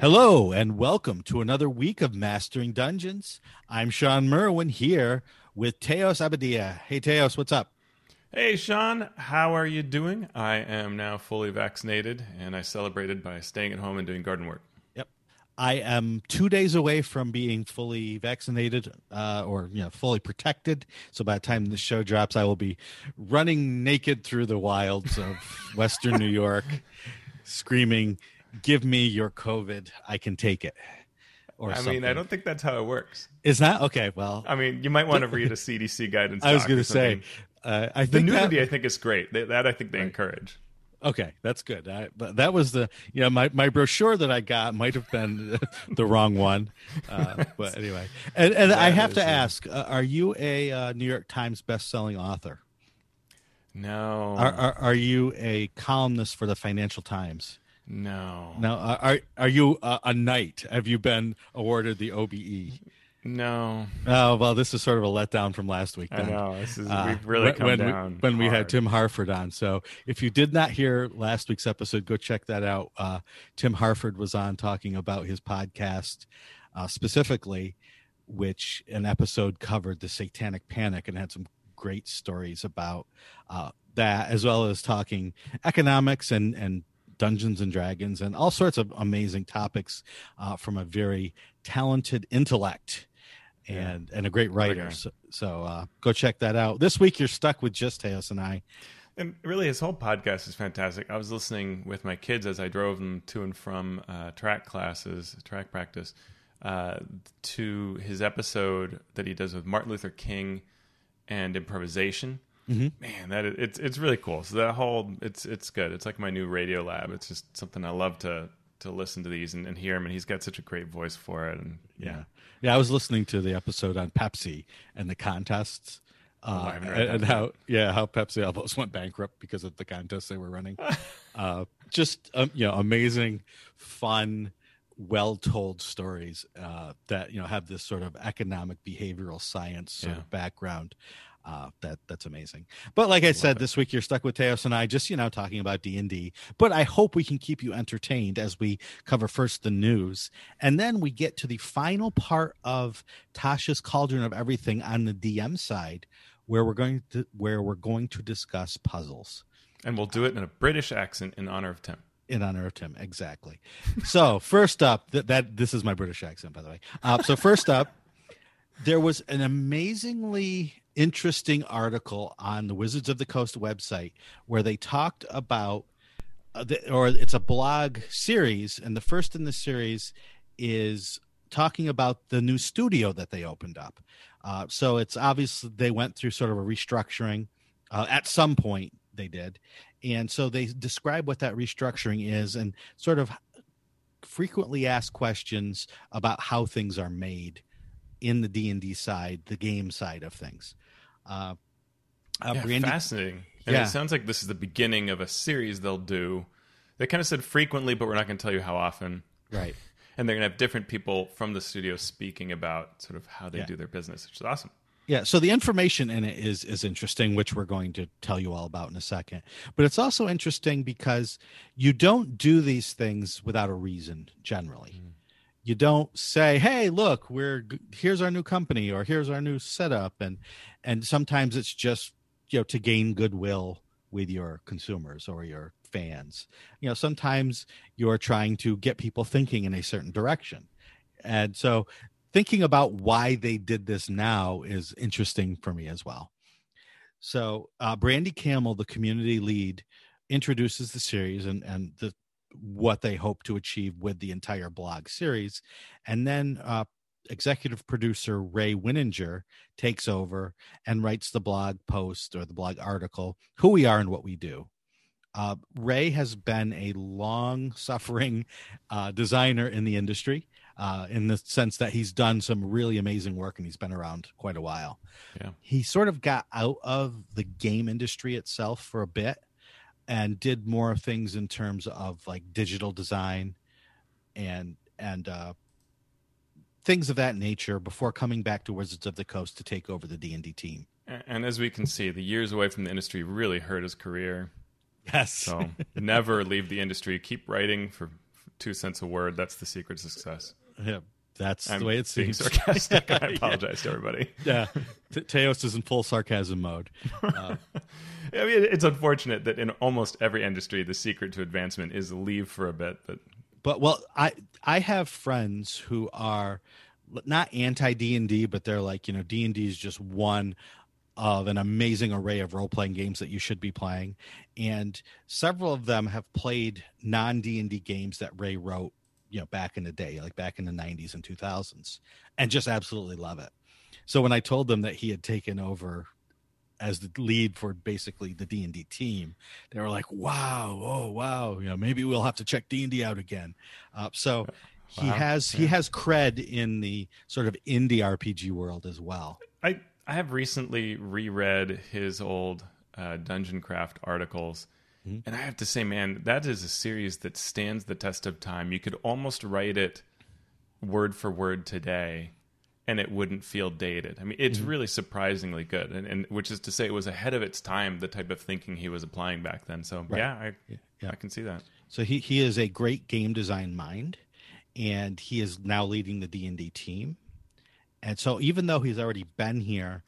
Hello and welcome to another week of Mastering Dungeons. I'm Shawn Merwin here with Teos Abadia. Hey Teos, what's up? Hey Shawn, how are you doing? I am now fully vaccinated and I celebrated by staying at home and doing garden work. Yep. I am two days away from being fully vaccinated uh, or you know fully protected. So by the time the show drops, I will be running naked through the wilds of Western New York, screaming, "Give me your COVID! I can take it." Or I something. mean, I don't think that's how it works. Is that okay? Well, I mean, you might want to read a CDC guidance. I was going to say, uh, I the nudity. That, I think is great. That, that I think they right. encourage. Okay, that's good. I, but that was the you know my, my brochure that I got might have been the wrong one, uh, but anyway. And and I have to ask: uh, Are you a uh, New York Times best-selling author? No. Are, are, are you a columnist for the Financial Times? No. No. Are are you a, a knight? Have you been awarded the OBE? No. Oh well, this is sort of a letdown from last week. Then. I know this is uh, we've really come when down we, when hard. we had Tim Harford on. So if you did not hear last week's episode, go check that out. Uh, Tim Harford was on talking about his podcast uh, specifically, which an episode covered the Satanic Panic and had some great stories about uh, that, as well as talking economics and and Dungeons and Dragons and all sorts of amazing topics uh, from a very talented intellect and yeah. and a great writer. So, so uh, go check that out. This week you're stuck with just Teos and I. And really, his whole podcast is fantastic. I was listening with my kids as I drove them to and from uh, track classes, track practice, uh, to his episode that he does with Martin Luther King and improvisation. Mm-hmm. Man, that is, it's it's really cool. So that whole it's it's good. It's like my new Radiolab. It's just something I love to to listen to these and, and hear him. And he's got such a great voice for it. And yeah. yeah. Yeah, I was listening to the episode on Pepsi and the contests. Oh, uh, and, and how yeah how Pepsi almost went bankrupt because of the contests they were running. uh, just um, you know amazing, fun, well told stories uh, that you know have this sort of economic behavioral science sort yeah. of background uh, that that's amazing. But like I, said, it. this week you're stuck with Teos and I, just you know talking about D and D. But I hope we can keep you entertained as we cover first the news, and then we get to the final part of Tasha's cauldron of everything on the DM side, where we're going to where we're going to discuss puzzles. And we'll do it in a British accent in honor of Tim in honor of Tim. Exactly. So first up, that, that this is my British accent, by the way. Uh, so first up, there was an amazingly interesting article on the Wizards of the Coast website where they talked about, uh, the, or it's a blog series, and the first in the series is talking about the new studio that they opened up. Uh, so it's obvious they went through sort of a restructuring. Uh, at some point, they did, and so they describe what that restructuring is and sort of frequently ask questions about how things are made in the D&D side, the game side of things. Uh, uh, yeah, Brandy, fascinating. And yeah. it sounds like this is the beginning of a series they'll do. They kind of said frequently, but we're not going to tell you how often. Right. And they're going to have different people from the studio speaking about sort of how they yeah. do their business, which is awesome. Yeah, so the information in it is is interesting, which we're going to tell you all about in a second. But it's also interesting because you don't do these things without a reason generally. Mm you don't say hey look we're here's our new company or here's our new setup and and sometimes it's just you know to gain goodwill with your consumers or your fans. You know sometimes you're trying to get people thinking in a certain direction. And so thinking about why they did this now is interesting for me as well. So uh, Brandy Camel the community lead introduces the series and and the what they hope to achieve with the entire blog series. And then uh, executive producer Ray Winninger takes over and writes the blog post or the blog article, Who We Are and What We Do. Uh, Ray has been a long suffering uh, designer in the industry. Uh, in the sense that he's done some really amazing work and he's been around quite a while. Yeah. He sort of got out of the game industry itself for a bit and did more things in terms of like digital design and and uh, things of that nature before coming back to Wizards of the Coast to take over the D and D team. And as we can see, the years away from the industry really hurt his career. Yes. So never leave the industry. Keep writing for two cents a word. That's the secret to success. Yeah, that's I'm the way it being seems. sarcastic. I apologize to everybody. yeah, T- Teos is in full sarcasm mode. Uh, I mean, it's unfortunate that in almost every industry, the secret to advancement is leave for a bit. But but well, I I have friends who are not anti D and D, but they're like you know D and D is just one of an amazing array of role playing games that you should be playing, and several of them have played non D and D games that Ray wrote, you know, back in the day, like back in the '90s and 2000s, and just absolutely love it. So when I told them that he had taken over as the lead for basically the D and D team, they were like, "Wow, oh wow, you know, maybe we'll have to check D and D out again." Uh, so he Wow. has he has cred in the sort of indie RPG world as well. I I have recently reread his old uh, Dungeoncraft articles, Mhm. and I have to say, man, that is a series that stands the test of time. You could almost write it word for word today, and it wouldn't feel dated. I mean, it's really surprisingly good, and, and which is to say, it was ahead of its time. The type of thinking he was applying back then. So Right. yeah, I Yeah. I can see that. So he he is a great game design mind, and he is now leading the D and D team. And so even though he's already been here,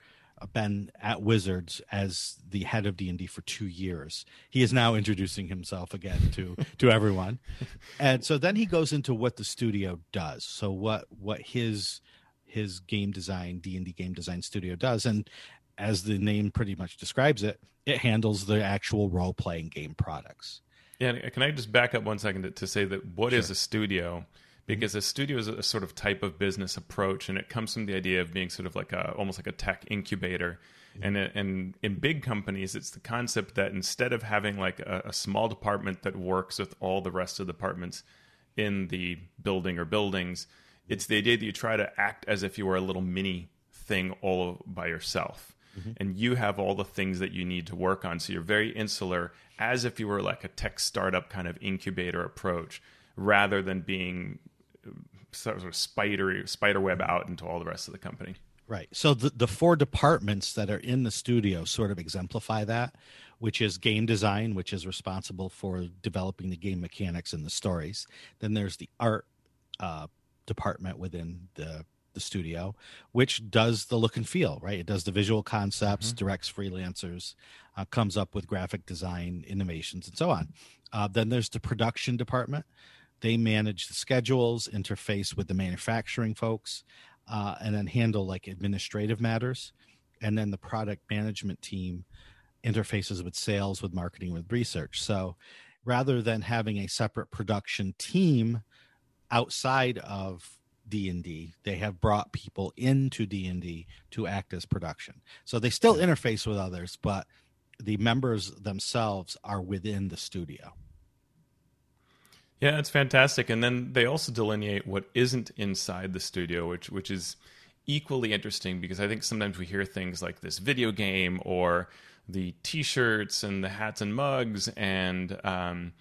been at Wizards as the head of D and D for two years, he is now introducing himself again to to everyone. And so then he goes into what the studio does. So what what his his game design D and D game design studio does, and as the name pretty much describes it, it handles the actual role playing game products. Yeah, can I just back up one second to, to say that what is Sure. a studio? Because a studio is a sort of type of business approach, and it comes from the idea of being sort of like a almost like a tech incubator. And it- and in big companies, it's the concept that instead of having like a, a small department that works with all the rest of the departments in the building or buildings, it's the idea that you try to act as if you were a little mini thing all by yourself and you have all the things that you need to work on. So you're very insular, as if you were like a tech startup kind of incubator approach, rather than being uh, sort of spider spider web out into all the rest of the company. Right. So the, the four departments that are in the studio sort of exemplify that, which is game design, which is responsible for developing the game mechanics and the stories. Then there's the art uh, department within the the studio, which does the look and feel. Right. It does the visual concepts, directs freelancers, uh, comes up with graphic design innovations, and so on. Uh, then there's the production department. They manage the schedules, interface with the manufacturing folks uh, and then handle like administrative matters. And then the product management team interfaces with sales, with marketing, with research. So rather than having a separate production team outside of D&D, they have brought people into D&D to act as production. So they still interface with others, but the members themselves are within the studio. Yeah, it's fantastic. And then they also delineate what isn't inside the studio, which which is equally interesting because I think sometimes we hear things like this video game or the T-shirts and the hats and mugs and um,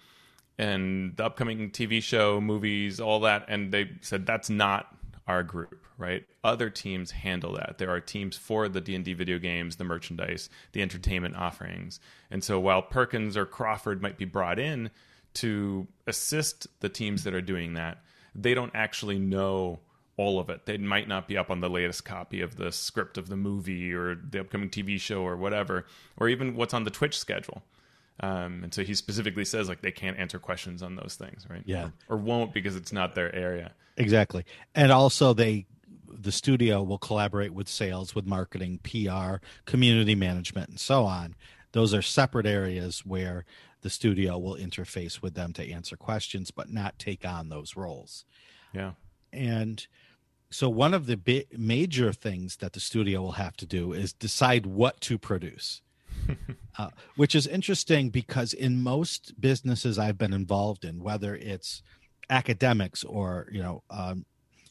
and the upcoming TV show, movies, all that, and they said that's not our group, right? Other teams handle that. There are teams for the D&D video games, the merchandise, the entertainment offerings. And so while Perkins or Crawford might be brought in to assist the teams that are doing that, they don't actually know all of it. They might not be up on the latest copy of the script of the movie or the upcoming TV show or whatever, or even what's on the Twitch schedule. Um, and so he specifically says like they can't answer questions on those things, right? Yeah. Or, or won't because it's not their area. Exactly. And also they the studio will collaborate with sales, with marketing, PR, community management and so on. Those are separate areas where the studio will interface with them to answer questions but not take on those roles. Yeah. And so one of the bi- major things that the studio will have to do is decide what to produce. uh, which is interesting because in most businesses I've been involved in, whether it's academics or you know um,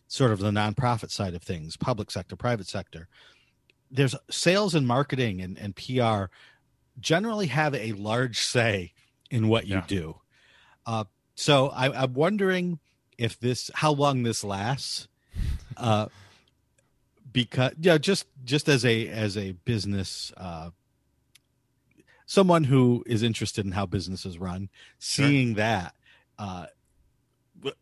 sort of the nonprofit side of things, public sector, private sector, there's sales and marketing and, and PR generally have a large say in what you Yeah. do. Uh, so I, I'm wondering if this, how long this lasts, uh, because yeah, just just as a as a business, uh, someone who is interested in how businesses run, Sure. seeing that, uh,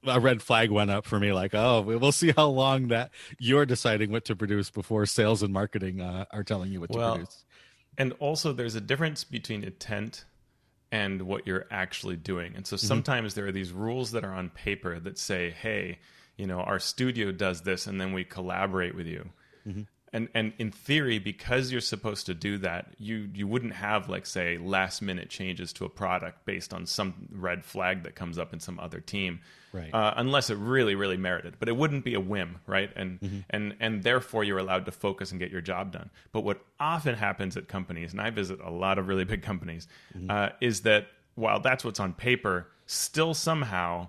a red flag went up for me. Like, oh, we'll see how long that you're deciding what to produce before sales and marketing uh, are telling you what well, to produce. And also, there's a difference between intent and what you're actually doing. And so mm-hmm. sometimes mm-hmm. there are these rules that are on paper that say, hey, you know, our studio does this, and then we collaborate with you. Mm-hmm and and in theory because you're supposed to do that you you wouldn't have like say last minute changes to a product based on some red flag that comes up in some other team right uh, unless it really really merited but it wouldn't be a whim right and mm-hmm. and and therefore you're allowed to focus and get your job done but what often happens at companies and i visit a lot of really big companies mm-hmm. uh, is that while that's what's on paper still somehow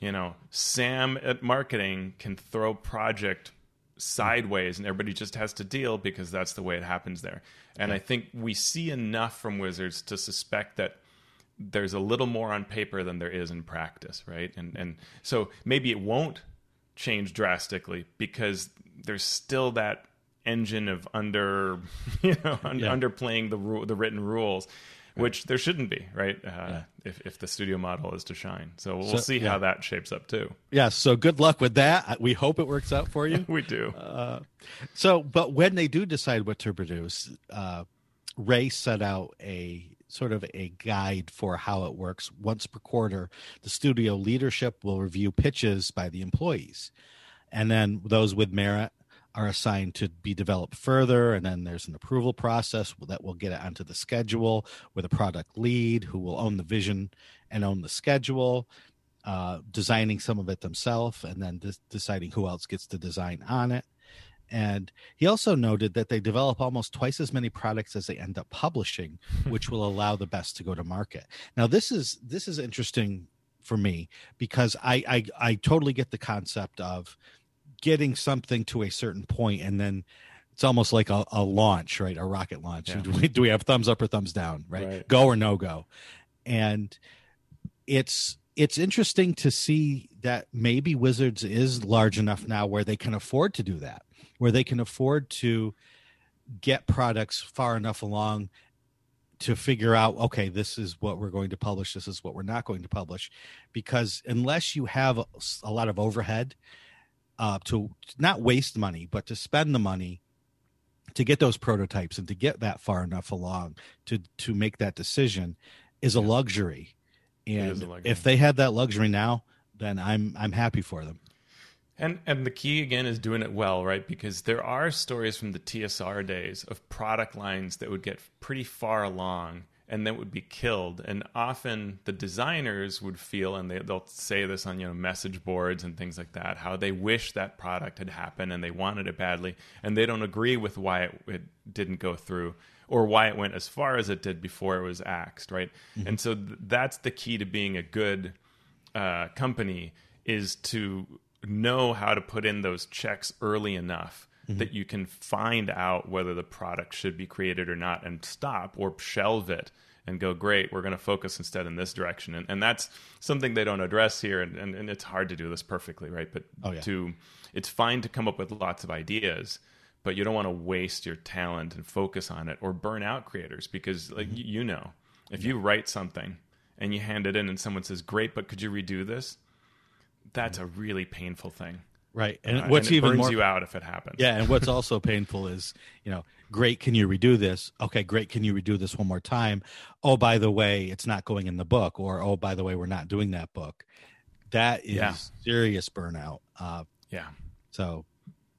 you know sam at marketing can throw project sideways and everybody just has to deal because that's the way it happens there. And I think we see enough from Wizards to suspect that there's a little more on paper than there is in practice, right? And and so maybe it won't change drastically because there's still that engine of under you know yeah. underplaying the rule the written rules which there shouldn't be, right? Uh, yeah. if, if the studio model is to shine. So we'll so, see yeah. how that shapes up too. Yeah. So good luck with that. We hope it works out for you. we do. Uh, so, but when they do decide what to produce, uh, Ray set out a sort of a guide for how it works. Once per quarter, the studio leadership will review pitches by the employees. And then those with merit are assigned to be developed further and then there's an approval process that will get it onto the schedule with a product lead who will own the vision and own the schedule uh, designing some of it themselves and then de- deciding who else gets to design on it and he also noted that they develop almost twice as many products as they end up publishing which will allow the best to go to market. Now this is this is interesting for me because I, I i totally get the concept of getting something to a certain point and then it's almost like a, a launch right? A rocket launch. Yeah. do, we, do we have thumbs up or thumbs down right? right. Go or no go. And it's it's interesting to see that maybe wizards is large enough now where they can afford to do that where they can afford to get products far enough along to figure out okay this is what we're going to publish this is what we're not going to publish because unless you have a lot of overhead uh, to not waste money, but to spend the money to get those prototypes and to get that far enough along to to make that decision is a luxury. And a luxury. if they had that luxury now, then I'm I'm happy for them. And and the key again is doing it well, right? Because there are stories from the TSR days of product lines that would get pretty far along and then would be killed. And often the designers would feel, and they, they'll say this on you know message boards and things like that, how they wish that product had happened and they wanted it badly, and they don't agree with why it, it didn't go through or why it went as far as it did before it was axed, right? Mm-hmm. And so th- that's the key to being a good uh, company is to know how to put in those checks early enough mm-hmm. that you can find out whether the product should be created or not and stop or shelve it and go great we're going to focus instead in this direction and, and that's something they don't address here and, and, and it's hard to do this perfectly right but oh, yeah. to it's fine to come up with lots of ideas but you don't want to waste your talent and focus on it or burn out creators because like mm-hmm. you know if yeah. you write something and you hand it in and someone says great but could you redo this that's a really painful thing Right, and uh, what's and even burns more you out if it happens. Yeah, and what's also painful is you know, great. Can you redo this? Okay, great. Can you redo this one more time? Oh, by the way, it's not going in the book, or oh, by the way, we're not doing that book. That is yeah. serious burnout. Uh, yeah. So.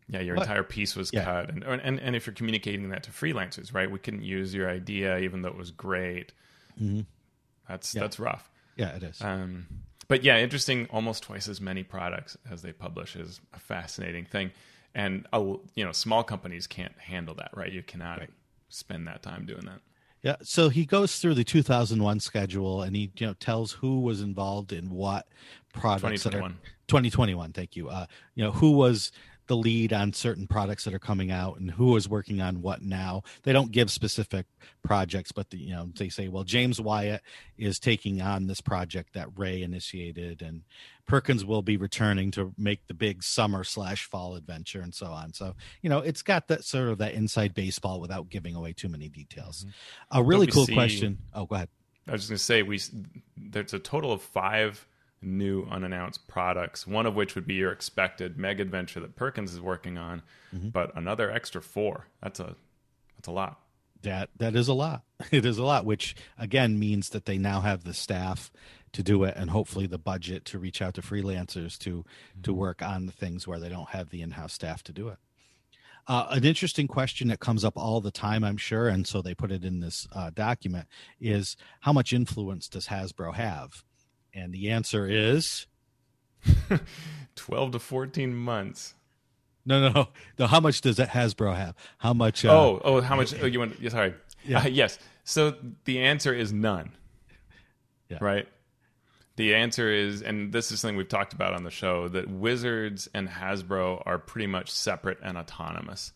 Yeah, your entire piece was yeah. cut, and, and and if you're communicating that to freelancers, right? We couldn't use your idea, even though it was great. Mm-hmm. That's yeah. that's rough. Yeah, it is. Um, but yeah, interesting. Almost twice as many products as they publish is a fascinating thing, and uh, you know, small companies can't handle that, right? You cannot right. spend that time doing that. Yeah, so he goes through the 2001 schedule and he you know tells who was involved in what projects. 2021. 2021, thank you. Uh, you know who was the lead on certain products that are coming out and who is working on what now. They don't give specific projects, but the, you know they say, well, James Wyatt is taking on this project that Ray initiated, and Perkins will be returning to make the big summer slash fall adventure, and so on. So you know, it's got that sort of that inside baseball without giving away too many details. Mm-hmm. A really cool see, question. Oh, go ahead. I was just going to say we there's a total of five new unannounced products. One of which would be your expected mega adventure that Perkins is working on, Mm-hmm. but another extra four. That's a that's a lot. that that is a lot it is a lot which again means that they now have the staff to do it and hopefully the budget to reach out to freelancers to to work on the things where they don't have the in-house staff to do it uh, an interesting question that comes up all the time i'm sure and so they put it in this uh, document is how much influence does hasbro have and the answer is 12 to 14 months. no no no, how much does that hasbro have how much uh, oh, oh, how much? Oh, you want? yeah, Sorry. Yeah. Uh, yes. So the answer is none. Yeah. Right. The answer is, and this is something we've talked about on the show, that Wizards and Hasbro are pretty much separate and autonomous,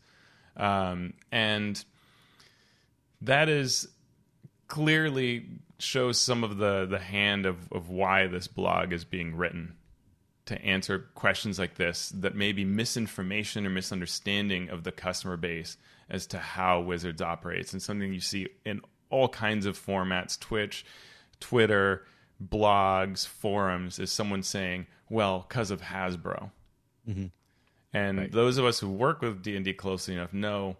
um, and that is clearly shows some of the the hand of of why this blog is being written to answer questions like this that may be misinformation or misunderstanding of the customer base as to how Wizards operates, and something you see in all kinds of formats Twitch, Twitter, blogs, forums is someone saying, well, because of Hasbro. Mm-hmm. And those of us who work with D&D closely enough know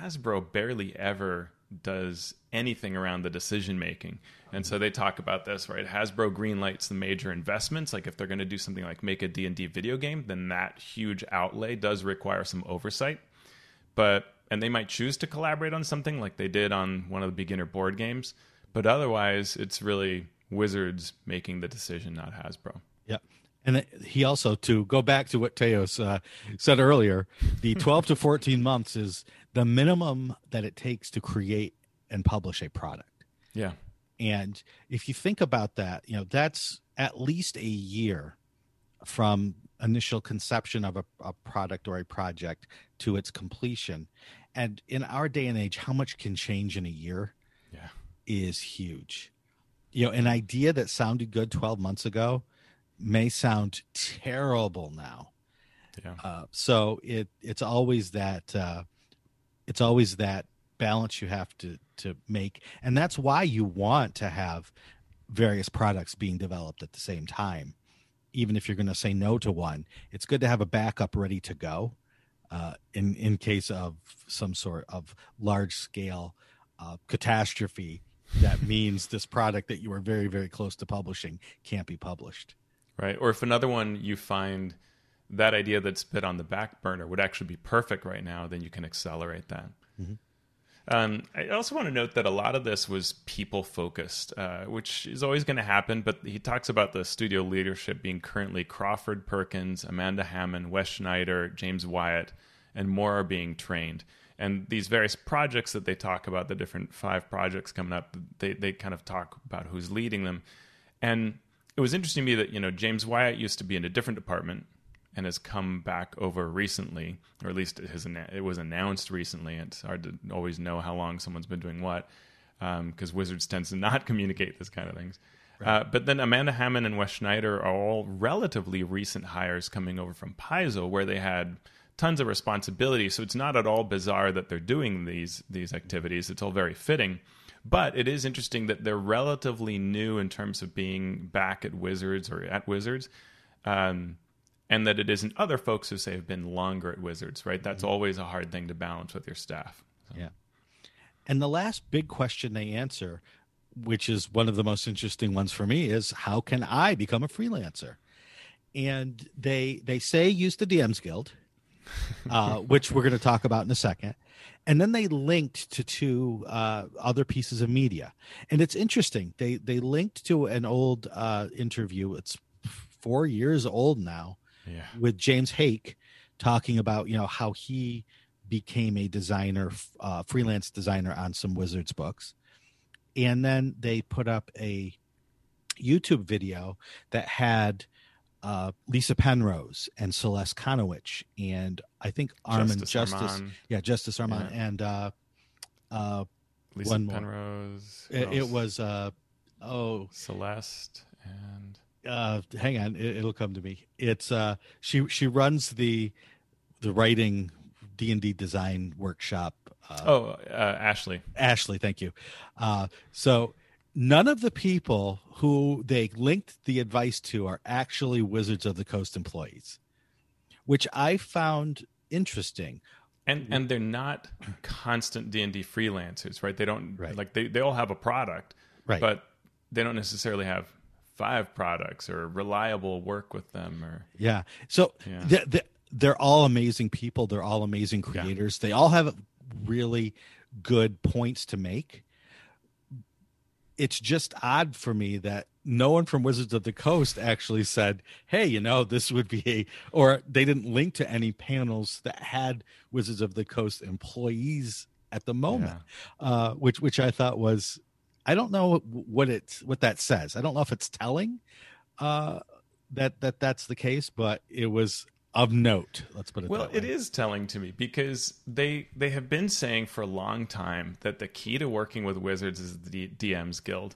Hasbro barely ever does anything around the decision making. And so they talk about this, right? Hasbro greenlights the major investments. Like if they're going to do something like make a D&D video game, then that huge outlay does require some oversight. But and they might choose to collaborate on something like they did on one of the beginner board games, but otherwise it's really Wizards making the decision, not Hasbro. Yeah. And he also, to go back to what Teos uh, said earlier, the 12 to 14 months is the minimum that it takes to create and publish a product. Yeah. And if you think about that, you know, that's at least a year from initial conception of a, a product or a project to its completion. And in our day and age, how much can change in a year Yeah. is huge. You know, an idea that sounded good 12 months ago may sound terrible now. Yeah. Uh, so it it's always that uh, it's always that balance you have to to make, and that's why you want to have various products being developed at the same time. Even if you're going to say no to one, it's good to have a backup ready to go uh, in in case of some sort of large scale uh, catastrophe. That means this product that you are very very close to publishing can't be published. Right. Or if another one you find that idea that's been on the back burner would actually be perfect right now, then you can accelerate that. Um, I also want to note that a lot of this was people focused, uh, which is always going to happen. But he talks about the studio leadership being currently Crawford Perkins, Amanda Hamon, Wes Schneider, James Wyatt, and more are being trained. And these various projects that they talk about, the different five projects coming up, they, they kind of talk about who's leading them. And it was interesting to me that, you know, James Wyatt used to be in a different department and has come back over recently, or at least it, has, it was announced recently. It's hard to always know how long someone's been doing what, because Wizards tends to not communicate this kind of things. Uh, but then Amanda Hamon and Wes Schneider are all relatively recent hires coming over from Paizo, where they had tons of responsibility. So it's not at all bizarre that they're doing these these activities. It's all very fitting. But it is interesting that they're relatively new in terms of being back at Wizards or at Wizards. Um, and that it isn't other folks who say have been longer at Wizards, right? That's always a hard thing to balance with your staff. Yeah. And the last big question they answer, which is one of the most interesting ones for me, is how can I become a freelancer? And they they say use the DMs Guild, uh, which we're going to talk about in a second. And then they linked to two uh, other pieces of media, and it's interesting. They they linked to an old uh, interview. It's four years old now Yeah. with James Haeck talking about you know how he became a designer, uh, freelance designer on some Wizards books, and then they put up a YouTube video that had uh, Lysa Penrose and Celeste Conowitch and I think Armin Justice, Armand, yeah, Justice Armand, Yeah. and uh, uh, Lisa one. Penrose. what it, it was uh, oh Celeste and uh hang on it, it'll come to me it's uh she she runs the the writing d&d design workshop uh oh uh, Ashley. ashley thank you uh so none of the people who they linked the advice to are actually Wizards of the Coast employees, which I found interesting. And and they're not constant D and D freelancers, right? They don't Right. like they they all have a product, Right. But they don't necessarily have five products or reliable work with them or Yeah. So Yeah. The, the, they're all amazing people. They're all amazing creators. They all have really good points to make. It's just odd for me that no one from Wizards of the Coast actually said, "Hey, you know, this would be a," or they didn't link to any panels that had Wizards of the Coast employees at the moment, uh, which which I thought was, I don't know what it what that says. I don't know if it's telling, uh, that that that's the case, but it was of note. Let's put it Well, that way. it is telling to me because they they have been saying for a long time that the key to working with wizards is the DM's guild,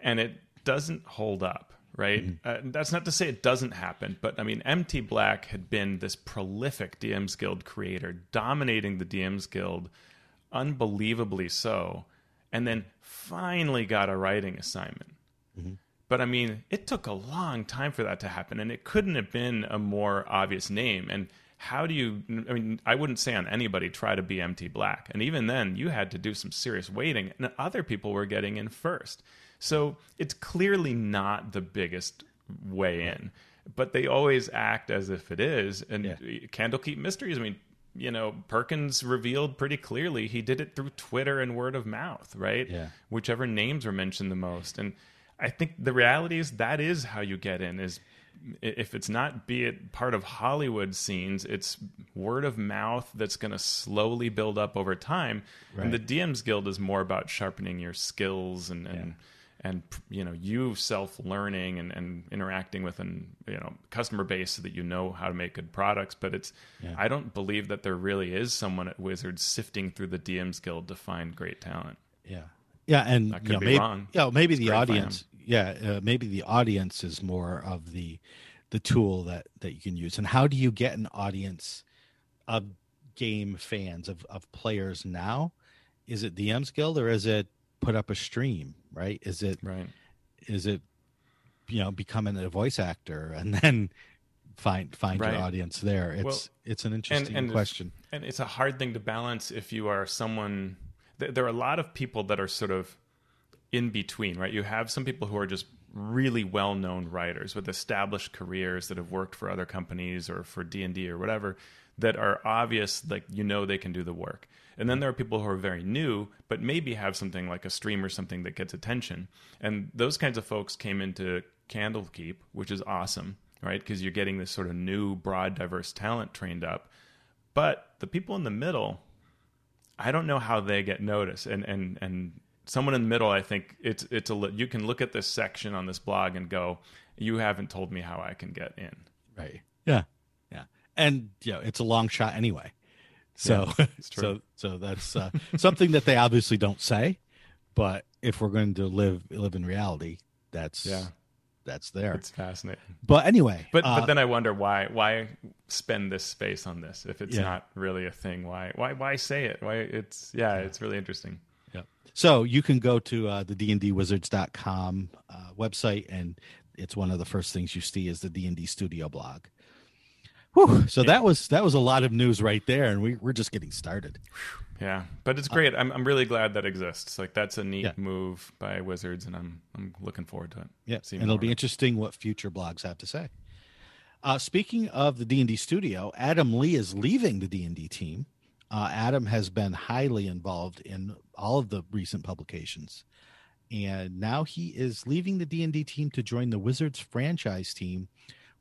and it doesn't hold up. Right. Uh, that's not to say it doesn't happen, but I mean, MT Black had been this prolific DM's guild creator, dominating the DM's guild, unbelievably so, and then finally got a writing assignment. Mm-hmm. But I mean, it took a long time for that to happen, and it couldn't have been a more obvious name. And how do you? I mean, I wouldn't say on anybody try to be MT Black, and even then, you had to do some serious waiting, and other people were getting in first. So it's clearly not the biggest way in, but they always act as if it is. And Yeah. Candlekeep Mysteries, I mean, you know, Perkins revealed pretty clearly he did it through Twitter and word of mouth, right? Yeah. Whichever names were mentioned the most. And I think the reality is that is how you get in is if it's not be it part of Hollywood scenes, it's word of mouth that's going to slowly build up over time. Right. And the DMs Guild is more about sharpening your skills and, and and you know you self learning and, and interacting with an you know customer base so that you know how to make good products but it's i don't believe that there really is someone at wizards sifting through the dms guild to find great talent Yeah, yeah, and I could you know, be maybe, wrong. Yeah, maybe It's the audience. Yeah, uh, maybe the audience is more of the the tool that that you can use. And how do you get an audience of game fans of of players now? Is it DM's Guild or is it put up a stream? Right? Is it right is it you know becoming a voice actor and then find find Right. your audience there? It's Well, it's an interesting and if- question. and it's a hard thing to balance if you are someone th- there are a lot of people that are sort of in between right you have some people who are just really well-known writers with established careers that have worked for other companies or for d&d or whatever that are obvious like you know they can do the work and then there are people who are very new but maybe have something like a stream or something that gets attention and those kinds of folks came into candlekeep which is awesome right because you're getting this sort of new broad diverse talent trained up but the people in the middle, I don't know how they get noticed. And and and someone in the middle, I think it's it's a li- you can look at this section on this blog and go, you haven't told me how I can get in. Right. Yeah. Yeah. And you know, it's a long shot anyway. So true. so so that's uh, something that they obviously don't say, but if we're going to live live in reality, that's Yeah. that's there. It's fascinating. But anyway, But uh, but then I wonder why why spend this space on this if it's Yeah. not really a thing? Why why why say it? Why it's yeah, it's really interesting. Yeah. So you can go to uh, the dndwizards.com uh, website, and it's one of the first things you see is the D&D Studio blog. Whew. So that was that was a lot of news right there, and we, we're just getting started. Yeah, but it's great. I'm I'm really glad that exists. Like that's a neat Yeah. move by Wizards, and I'm I'm looking forward to it. Yeah, and it'll be interesting what future blogs have to say. Uh, speaking of the D and D studio, Adam Lee is leaving the D and D team. Uh, Adam has been highly involved in all of the recent publications, and now he is leaving the D and D team to join the Wizards franchise team,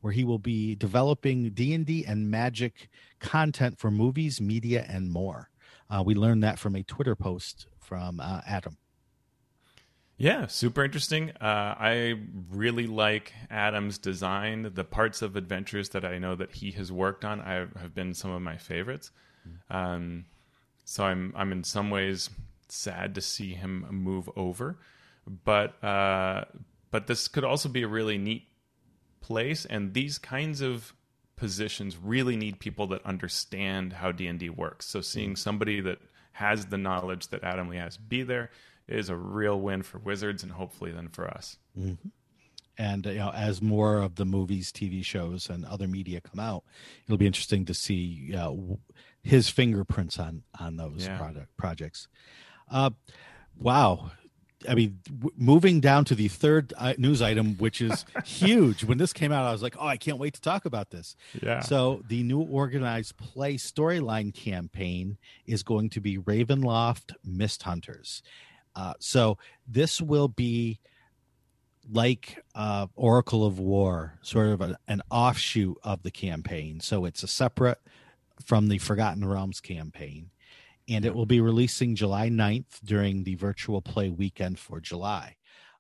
where he will be developing D and D and Magic content for movies, media, and more. Uh, we learned that from a Twitter post from uh, Adam. Yeah, super interesting. Uh, I really like Adam's design. The parts of Adventures that I know that he has worked on, I have been some of my favorites. Um, so I'm I'm in some ways sad to see him move over, but uh, but this could also be a really neat place, and these kinds of positions really need people that understand how D&D works. So seeing somebody that has the knowledge that Adam Lee has be there is a real win for Wizards and hopefully then for us. Mm-hmm. And you know, as more of the movies, TV shows, and other media come out, it'll be interesting to see uh, his fingerprints on on those Yeah. product projects. Uh, wow. I mean, w- moving down to the third uh, news item, which is huge. When this came out, I was like, "Oh, I can't wait to talk about this." Yeah. So the new organized play storyline campaign is going to be Ravenloft Mist Hunters. Uh, so this will be like uh, Oracle of War, sort of a, an offshoot of the campaign. So it's a separate from the Forgotten Realms campaign. And it will be releasing July 9th during the virtual play weekend for July.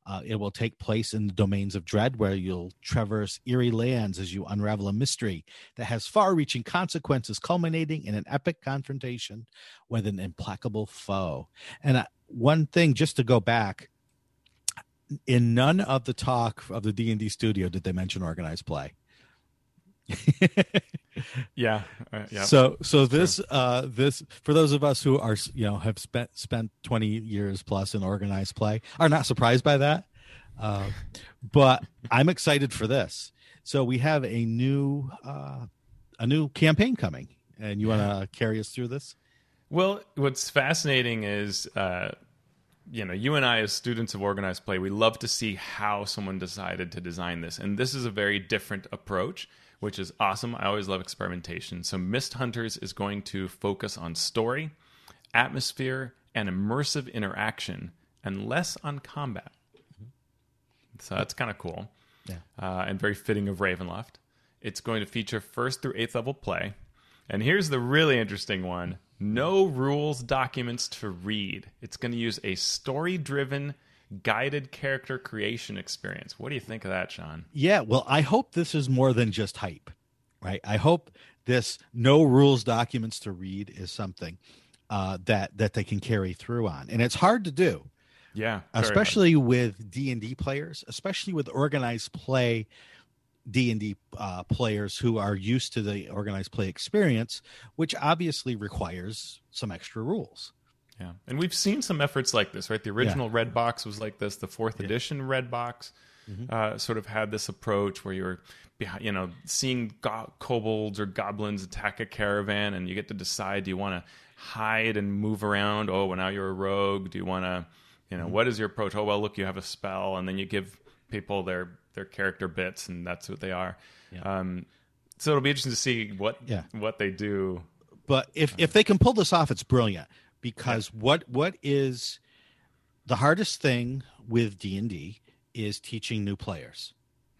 Uh, it will take place in the domains of dread, where you'll traverse eerie lands as you unravel a mystery that has far reaching consequences, culminating in an epic confrontation with an implacable foe. And uh, one thing, just to go back, in none of the talk of the D&D studio did they mention organized play. yeah. Uh, yeah. So so this uh this for those of us who are you know have spent spent 20 years plus in organized play are not surprised by that. Uh, but I'm excited for this. So we have a new uh a new campaign coming and you want to carry us through this? Well, what's fascinating is, uh, you know, you and I, as students of organized play, we love to see how someone decided to design this. And this is a very different approach, which is awesome. I always love experimentation. So, Mist Hunters is going to focus on story, atmosphere, and immersive interaction, and less on combat. So, that's kind of cool Yeah. uh, and very fitting of Ravenloft. It's going to feature first through eighth level play. And here's the really interesting one no rules documents to read. It's going to use a story driven, guided character creation experience. What do you think of that, Shawn? Yeah, well, I hope this is more than just hype, right? I hope this no rules documents to read is something uh, that that they can carry through on, and it's hard to do, Yeah. very hard. especially with D and D players, especially with organized play D and D uh, players who are used to the organized play experience, which obviously requires some extra rules. Yeah, and we've seen some efforts like this, right? The original Red Box was like this. The fourth edition Red Box uh, sort of had this approach where you're, behind, you know, seeing go- kobolds or goblins attack a caravan, and you get to decide: do you want to hide and move around? Oh, well, now you're a rogue. Do you want to, you know, what is your approach? Oh, well, look, you have a spell, and then you give people their their character bits, and that's what they are. Um, so it'll be interesting to see what Yeah. what they do. but if if they can pull this off it's brilliant because what what is the hardest thing with d&d is teaching new players.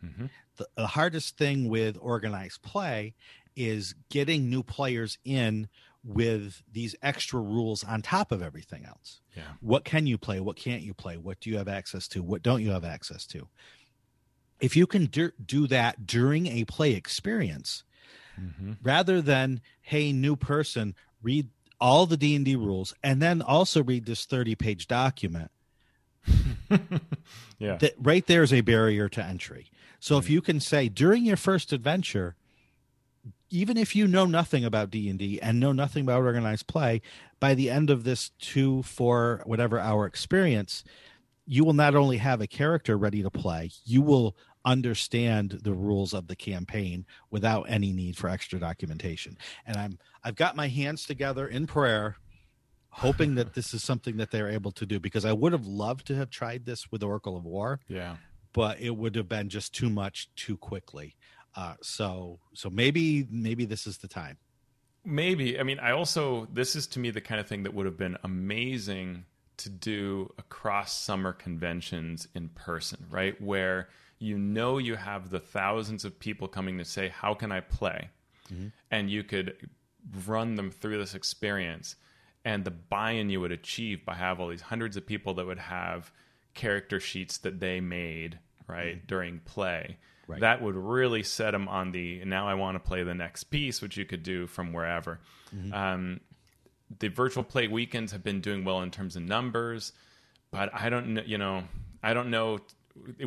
Mm-hmm. The, the hardest thing with organized play is getting new players in with these extra rules on top of everything else. Yeah. what can you play? What can't you play? What do you have access to? What don't you have access to? If you can do, do that during a play experience mm-hmm. rather than hey new person read all the d&d rules and then also read this 30 page document. Yeah. that right there is a barrier to entry. So if mm-hmm. you can say during your first adventure even if you know nothing about d&d and know nothing about organized play by the end of this two four whatever hour experience you will not only have a character ready to play you will understand the rules of the campaign without any need for extra documentation and i'm i've got my hands together in prayer hoping that this is something that they're able to do because i would have loved to have tried this with oracle of war yeah. but it would have been just too much too quickly uh so so maybe maybe this is the time Maybe. I mean, I also, this is to me the kind of thing that would have been amazing to do across summer conventions in person, right? Where you know you have the thousands of people coming to say, How can I play? Mm-hmm. And you could run them through this experience and the buy in you would achieve by have all these hundreds of people that would have character sheets that they made, right, mm-hmm. during play Right. that would really set them on the now I want to play the next piece, which you could do from wherever. Mm-hmm. Um, the virtual play weekends have been doing well in terms of numbers, but I don't know, you know, I don't know.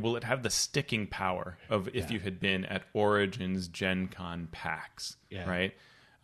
Will it have the sticking power of if you had been at Origins Gen Con PAX, Yeah. right?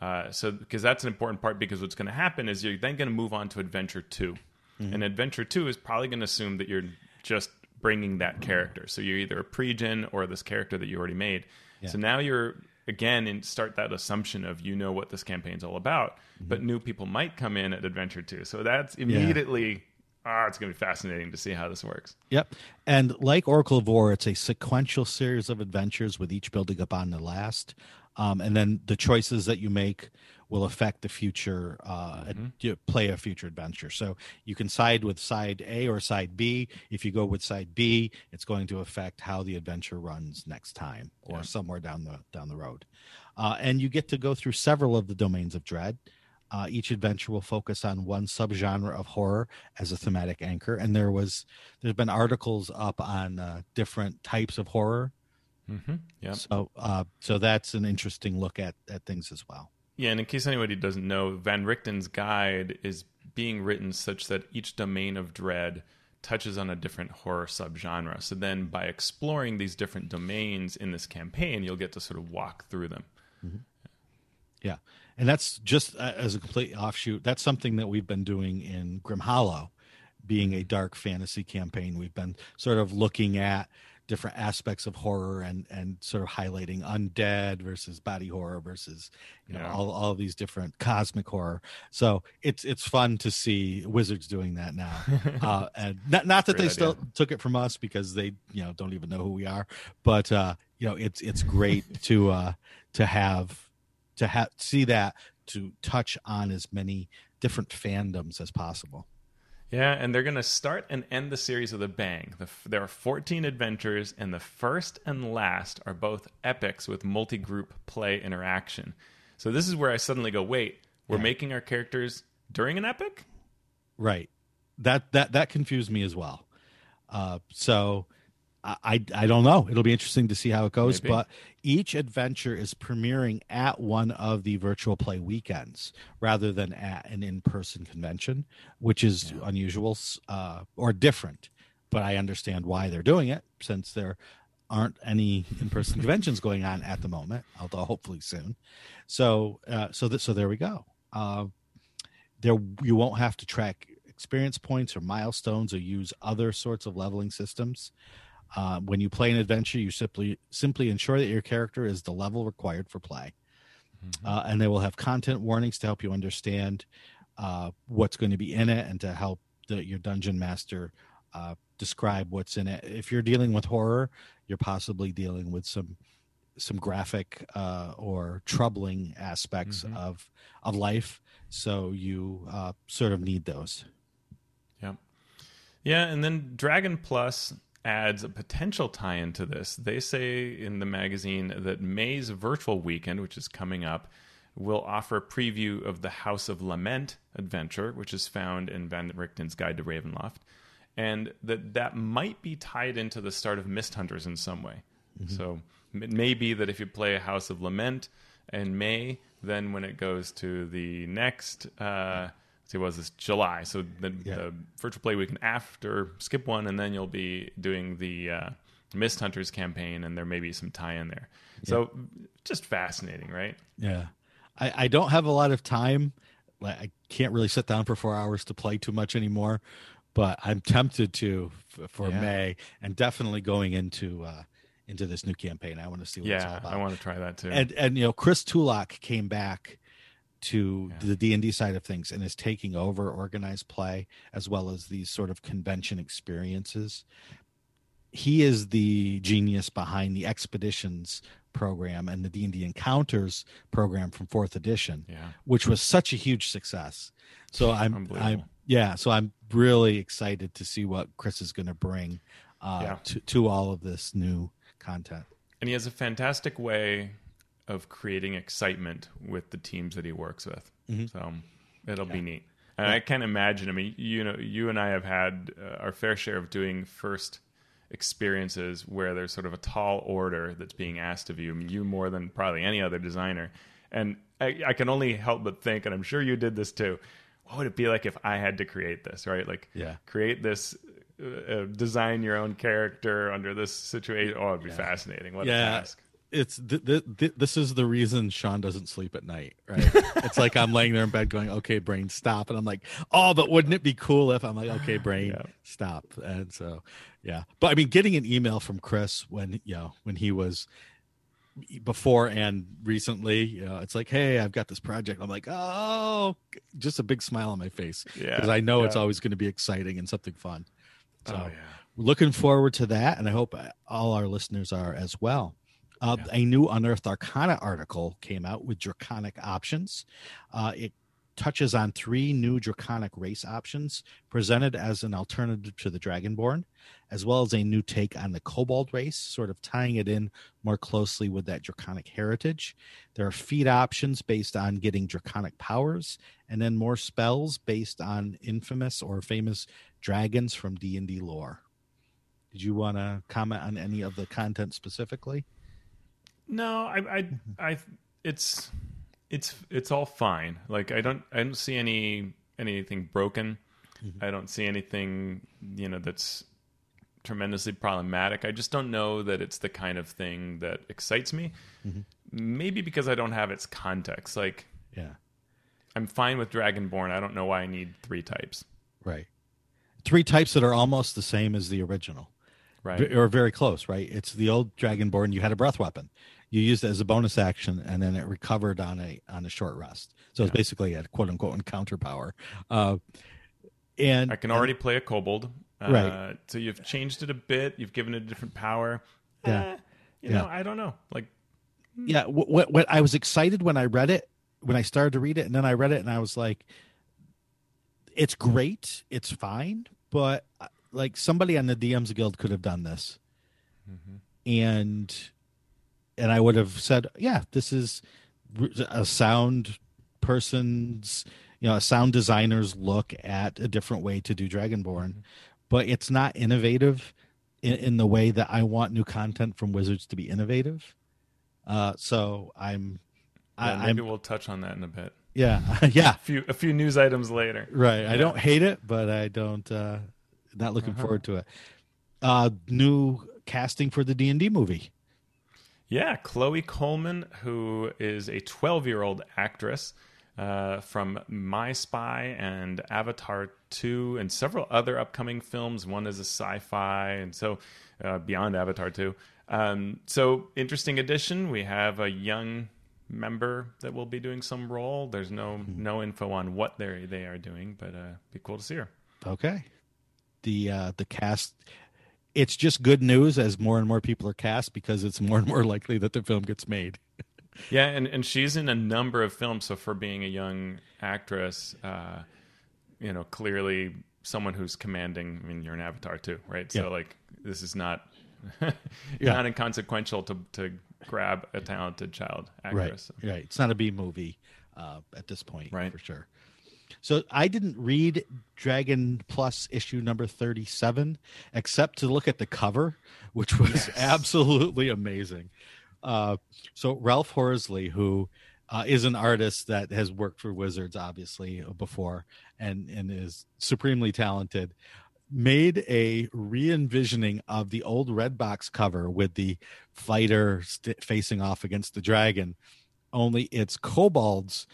Uh, so, because that's an important part, because what's going to happen is you're then going to move on to Adventure 2 And Adventure 2 is probably going to assume that you're just bringing that character. So you're either a pre-gen or this character that you already made. So now you're again and start that assumption of you know what this campaign's all about, but new people might come in at Adventure 2. So that's immediately ah, it's going to be fascinating to see how this works. Yep. And like Oracle of War, it's a sequential series of adventures with each building upon the last. Um, and then the choices that you make will affect the future uh, ad- play a future adventure. So you can side with side A or side B. If you go with side B, it's going to affect how the adventure runs next time or somewhere down the down the road. Uh, and you get to go through several of the domains of dread. Uh, each adventure will focus on one subgenre of horror as a thematic anchor, and there was there's been articles up on uh, different types of horror. Mm-hmm. Yep. So uh, so that's an interesting look at at things as well. Yeah, and in case anybody doesn't know, Van Richten's guide is being written such that each domain of dread touches on a different horror subgenre. So then by exploring these different domains in this campaign, you'll get to sort of walk through them. Yeah, and that's just uh, as a complete offshoot. That's something that we've been doing in Grim Hollow, being a dark fantasy campaign. We've been sort of looking at different aspects of horror and and sort of highlighting undead versus body horror versus you know Yeah. all all these different cosmic horror. So it's it's fun to see Wizards doing that now, uh, and not not that Great they still took it from us because they you know don't even know who we are, but uh, you know it's it's great to uh, to have to have see that to touch on as many different fandoms as possible. Yeah, and they're going to start and end the series with a bang. The, f- there are 14 adventures, and the first and last are both epics with multi group play interaction. So this is where I suddenly go, wait, we're making our characters during an epic? Right. That that that confused me as well. Uh, so I, I don't know. It'll be interesting to see how it goes. Maybe. But each adventure is premiering at one of the virtual play weekends rather than at an in-person convention, which is unusual uh, or different. But I understand why they're doing it since there aren't any in-person conventions going on at the moment, although hopefully soon. So uh, so that so there we go. Uh, there you won't have to track experience points or milestones or use other sorts of leveling systems. Uh, when you play an adventure, you simply simply ensure that your character is the level required for play, uh, and they will have content warnings to help you understand uh, what's going to be in it and to help the, your dungeon master uh, describe what's in it. If you're dealing with horror, you're possibly dealing with some some graphic uh, or troubling aspects of of life. So you uh, sort of need those. Yep. Yeah, and then Dragon Plus adds a potential tie into this. They say in the magazine that May's virtual weekend, which is coming up, will offer a preview of the House of Lament adventure, which is found in Van Richten's Guide to Ravenloft, and that that might be tied into the start of Mist Hunters in some way. So it may be that if you play a House of Lament in May, then when it goes to the next, uh, what was this July? So the, Yeah. the virtual play weekend after, skip one, and then you'll be doing the uh, Mist Hunters campaign, and there may be some tie in there. So just fascinating, right? Yeah. I, I don't have a lot of time. Like, I can't really sit down for four hours to play too much anymore, but I'm tempted to f- for Yeah. May and definitely going into uh, into this new campaign. I want to see what it's all Yeah, about. I want to try that too. and and you know, Chris Tulach came back to the D and D side of things and is taking over organized play as well as these sort of convention experiences. He is the genius behind the expeditions program and the D and D encounters program from fourth edition, yeah. which was such a huge success. So I'm, I'm yeah, so I'm really excited to see what Chris is going to bring uh, Yeah. to to all of this new content. and he has a fantastic way of creating excitement with the teams that he works with. So it'll be neat. And I can't imagine. I mean, you know, you and I have had uh, our fair share of doing first experiences where there's sort of a tall order that's being asked of you. I mean, you more than probably any other designer. And I, I can only help but think, and I'm sure you did this too. What would it be like if I had to create this, right? Like, Yeah. create this, uh, uh, design your own character under this situation. Oh, it'd be fascinating. What a task. It's th- th- th- this is the reason Shawn doesn't sleep at night, right? it's like I'm laying there in bed going, "Okay, brain, stop," and I'm like, "Oh, but wouldn't it be cool if I'm like, okay, brain, Yeah. stop?" And so, yeah. But I mean, getting an email from Chris when you know when he was before and recently, you know, it's like, "Hey, I've got this project." I'm like, "Oh," just a big smile on my face Yeah, because I know it's always going to be exciting and something fun. Oh, so oh yeah. looking forward to that and i hope uh, all our listeners are as well uh, a new unearthed arcana article came out with draconic options. Uh, it touches on three new draconic race options presented as an alternative to the dragonborn as well as a new take on the kobold race sort of tying it in more closely with that draconic heritage. There are feat options based on getting draconic powers and then more spells based on infamous or famous dragons from d&d lore. Did you want to comment on any of the content specifically? No, I, I, Mm-hmm. I, it's, it's, it's all fine. Like I don't, I don't see any anything broken. Mm-hmm. I don't see anything, you know, that's tremendously problematic. I just don't know that it's the kind of thing that excites me. Mm-hmm. Maybe because I don't have its context. Like Yeah, I'm fine with Dragonborn. I don't know why I need three types. right. Three types that are almost the same as the original, Right. V- or very close. Right. It's the old Dragonborn. You had a breath weapon. You used it as a bonus action, and then it recovered on a on a short rest. So it's basically a quote unquote encounter power. Uh, and I can already play a kobold. Uh, Right. So you've changed it a bit. You've given it a different power. Yeah. Eh, you Yeah. know, I don't know. Like, yeah what, what what i was excited when i read it when i started to read it and then i read it and i was like it's great it's fine but uh, like somebody on the dms guild could have done this. And and i would have said yeah this is a sound person's you know a sound designer's look at a different way to do dragonborn. But it's not innovative in, in the way that i want new content from wizards to be innovative. Uh, so I'm, yeah, I, maybe I'm, we'll touch on that in a bit. yeah, yeah, A few, a few news items later. right. I don't hate it, but I don't, uh, not looking Uh-huh. forward to it. Uh, new casting for the D and D movie. Yeah, Chloe Coleman, who is a 12 year old actress uh, from My Spy and Avatar 2 and several other upcoming films. One is a sci fi, and so uh, beyond Avatar 2. Um, so, interesting addition. We have a young member that will be doing some role. There's no no info on what they they are doing, but uh, be cool to see her. Okay. The uh, the cast. It's just good news as more and more people are cast because it's more and more likely that the film gets made. Yeah, and, and she's in a number of films. So for being a young actress, uh, you know, clearly someone who's commanding. I mean, you're an Avatar 2, right? So Yeah. like, this is not Yeah. not inconsequential to to grab a talented child actress. Right. Right. It's not a B movie uh, at this point, Right. For sure. So I didn't read Dragon Plus issue number 37 except to look at the cover, which was absolutely amazing. Uh, so Ralph Horsley, who uh, is an artist that has worked for Wizards, obviously before, and and is supremely talented, made a re-envisioning of the old red box cover with the fighter st- facing off against the dragon. Only it's kobolds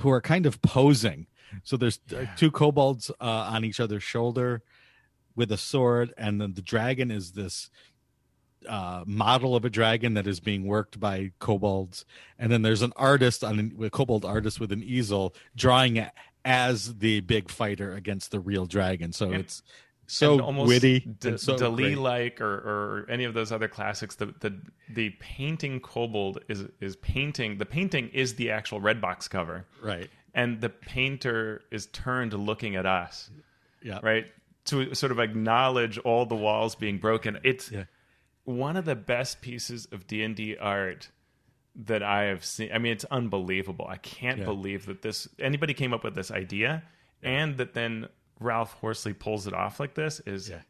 who are kind of posing. So there's uh, two kobolds uh, on each other's shoulder with a sword, and then the dragon is this uh, model of a dragon that is being worked by kobolds, and then there's an artist on a kobold artist with an easel drawing it as the big fighter against the real dragon. So Yeah. it's so almost witty, D- so Dali like or, or any of those other classics. The, the the painting kobold is is painting. The painting is the actual red box cover, right? And the painter is turned looking at us. Yeah, right to sort of acknowledge all the walls being broken it's Yeah. one of the best pieces of d&d art that i have seen i mean it's unbelievable i can't Yeah. believe that this anybody came up with this idea and that then ralph horsley pulls it off like this is Yeah.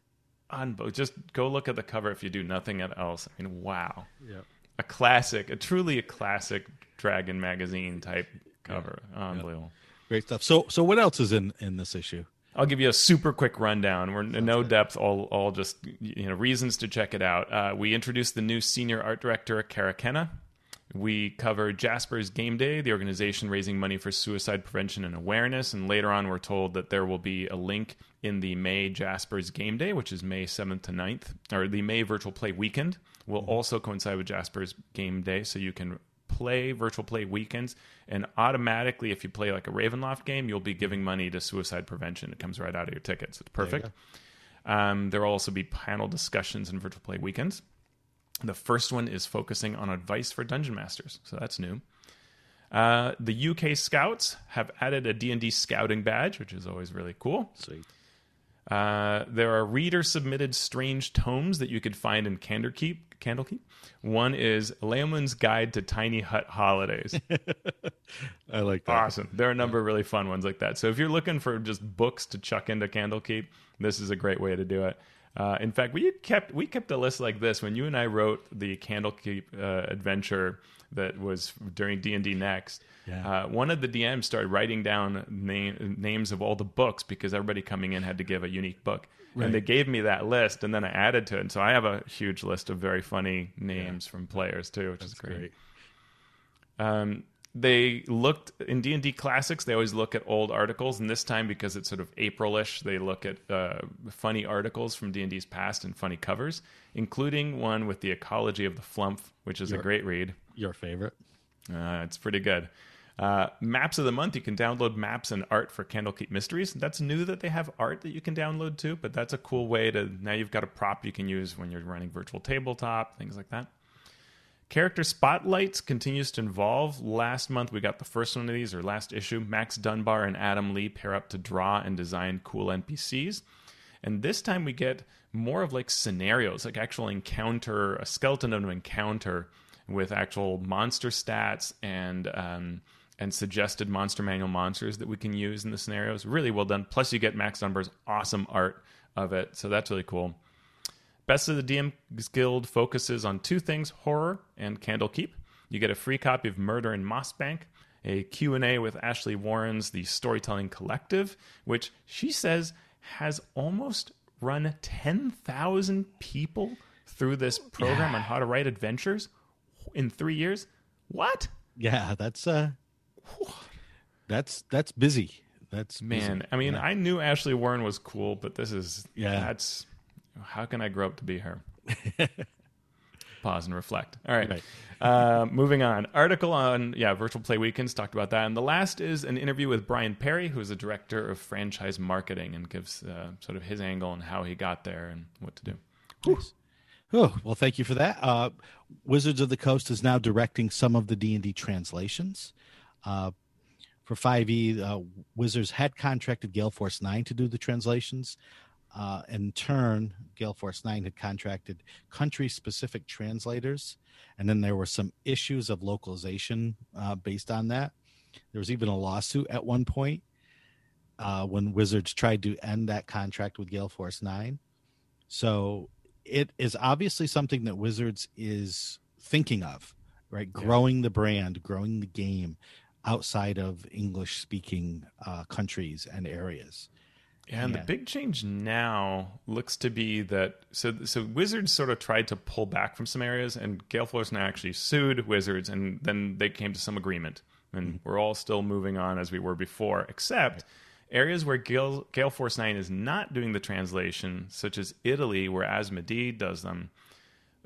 unbe- just go look at the cover if you do nothing else i mean wow Yeah. a classic a truly a classic dragon magazine type cover unbelievable Great stuff. So, so what else is in in this issue? I'll give you a super quick rundown. We're in no depth, all all just you know reasons to check it out. Uh, we introduced the new senior art director, Kara Kenna. We cover Jasper's Game Day, the organization raising money for suicide prevention and awareness. And later on, we're told that there will be a link in the May Jasper's Game Day, which is May 7th to 9th, or the May Virtual Play Weekend will also coincide with Jasper's Game Day. So you can play virtual play weekends and automatically if you play like a ravenloft game you'll be giving money to suicide prevention it comes right out of your tickets it's perfect um, there will also be panel discussions and virtual play weekends the first one is focusing on advice for dungeon masters, so that's new. Uh, the UK Scouts have added a D&D scouting badge, which is always really cool. Sweet. Uh, there are reader submitted strange tomes that you could find in Candlekeep. Candlekeep. One is Leomund's Guide to Tiny Hut Holidays. I like that. awesome. There are a number of really fun ones like that. So if you're looking for just books to chuck into Candlekeep, this is a great way to do it. Uh, in fact, we kept we kept a list like this when you and I wrote the Candlekeep uh, adventure that was during D and D Next. Yeah. Uh, one of the DMs started writing down name, names of all the books because everybody coming in had to give a unique book, Right. and they gave me that list, and then I added to it. And so I have a huge list of very funny names from players too, which is great. Great. Um, they looked in D and D classics. They always look at old articles, and this time because it's sort of Aprilish, they look at uh, funny articles from D and D's past and funny covers, including one with the ecology of the flumph, which is a great read. Your favorite? Uh, it's pretty good. Uh, maps of the month. You can download maps and art for Candlekeep Mysteries. That's new that they have art that you can download too, but that's a cool way to now you've got a prop you can use when you're running virtual tabletop, things like that. Character spotlights continues to evolve. Last month we got the first one of these, or last issue. Max Dunbar and Adam Lee pair up to draw and design cool NPCs. And this time we get more of like scenarios, like actual encounter, a skeleton of an encounter with actual monster stats and um, and suggested monster manual monsters that we can use in the scenarios. Really well done. Plus you get Max Dunbar's awesome art of it, so that's really cool. Best of the DMs Guild focuses on two things: horror and Candlekeep. You get a free copy of Murder in Mossbank, a Q&A with Ashley Warren's The Storytelling Collective, which she says has almost run 10,000 people through this program on how to write adventures in 3 years. What? Yeah, that's uh that's that's busy. That's busy. Man, I mean, Yeah. I knew Ashley Warren was cool, but this is Yeah. That's how can I grow up to be her? Pause and reflect. All right. Right. Uh, moving on. Article on yeah, virtual play weekends talked about that, and the last is an interview with Brian Perry, who is the director of franchise marketing, and gives uh, sort of his angle and how he got there and what to do. Nice. Oh, well, thank you for that. Uh, Wizards of the Coast is now directing some of the D and D translations. Uh, for 5e, uh, Wizards had contracted Gale Force 9 to do the translations. Uh, in turn, Gale Force 9 had contracted country specific translators. And then there were some issues of localization uh, based on that. There was even a lawsuit at one point uh, when Wizards tried to end that contract with Gale Force 9. So it is obviously something that Wizards is thinking of, right? Yeah. Growing the brand, growing the game outside of English speaking uh, countries and areas. And Yeah. the big change now looks to be that so so Wizards sort of tried to pull back from some areas, and Gale Force now actually sued Wizards, and then they came to some agreement, and we're all still moving on as we were before, except areas where Gale, Gale Force Nine is not doing the translation, such as Italy, where Asmodee does them.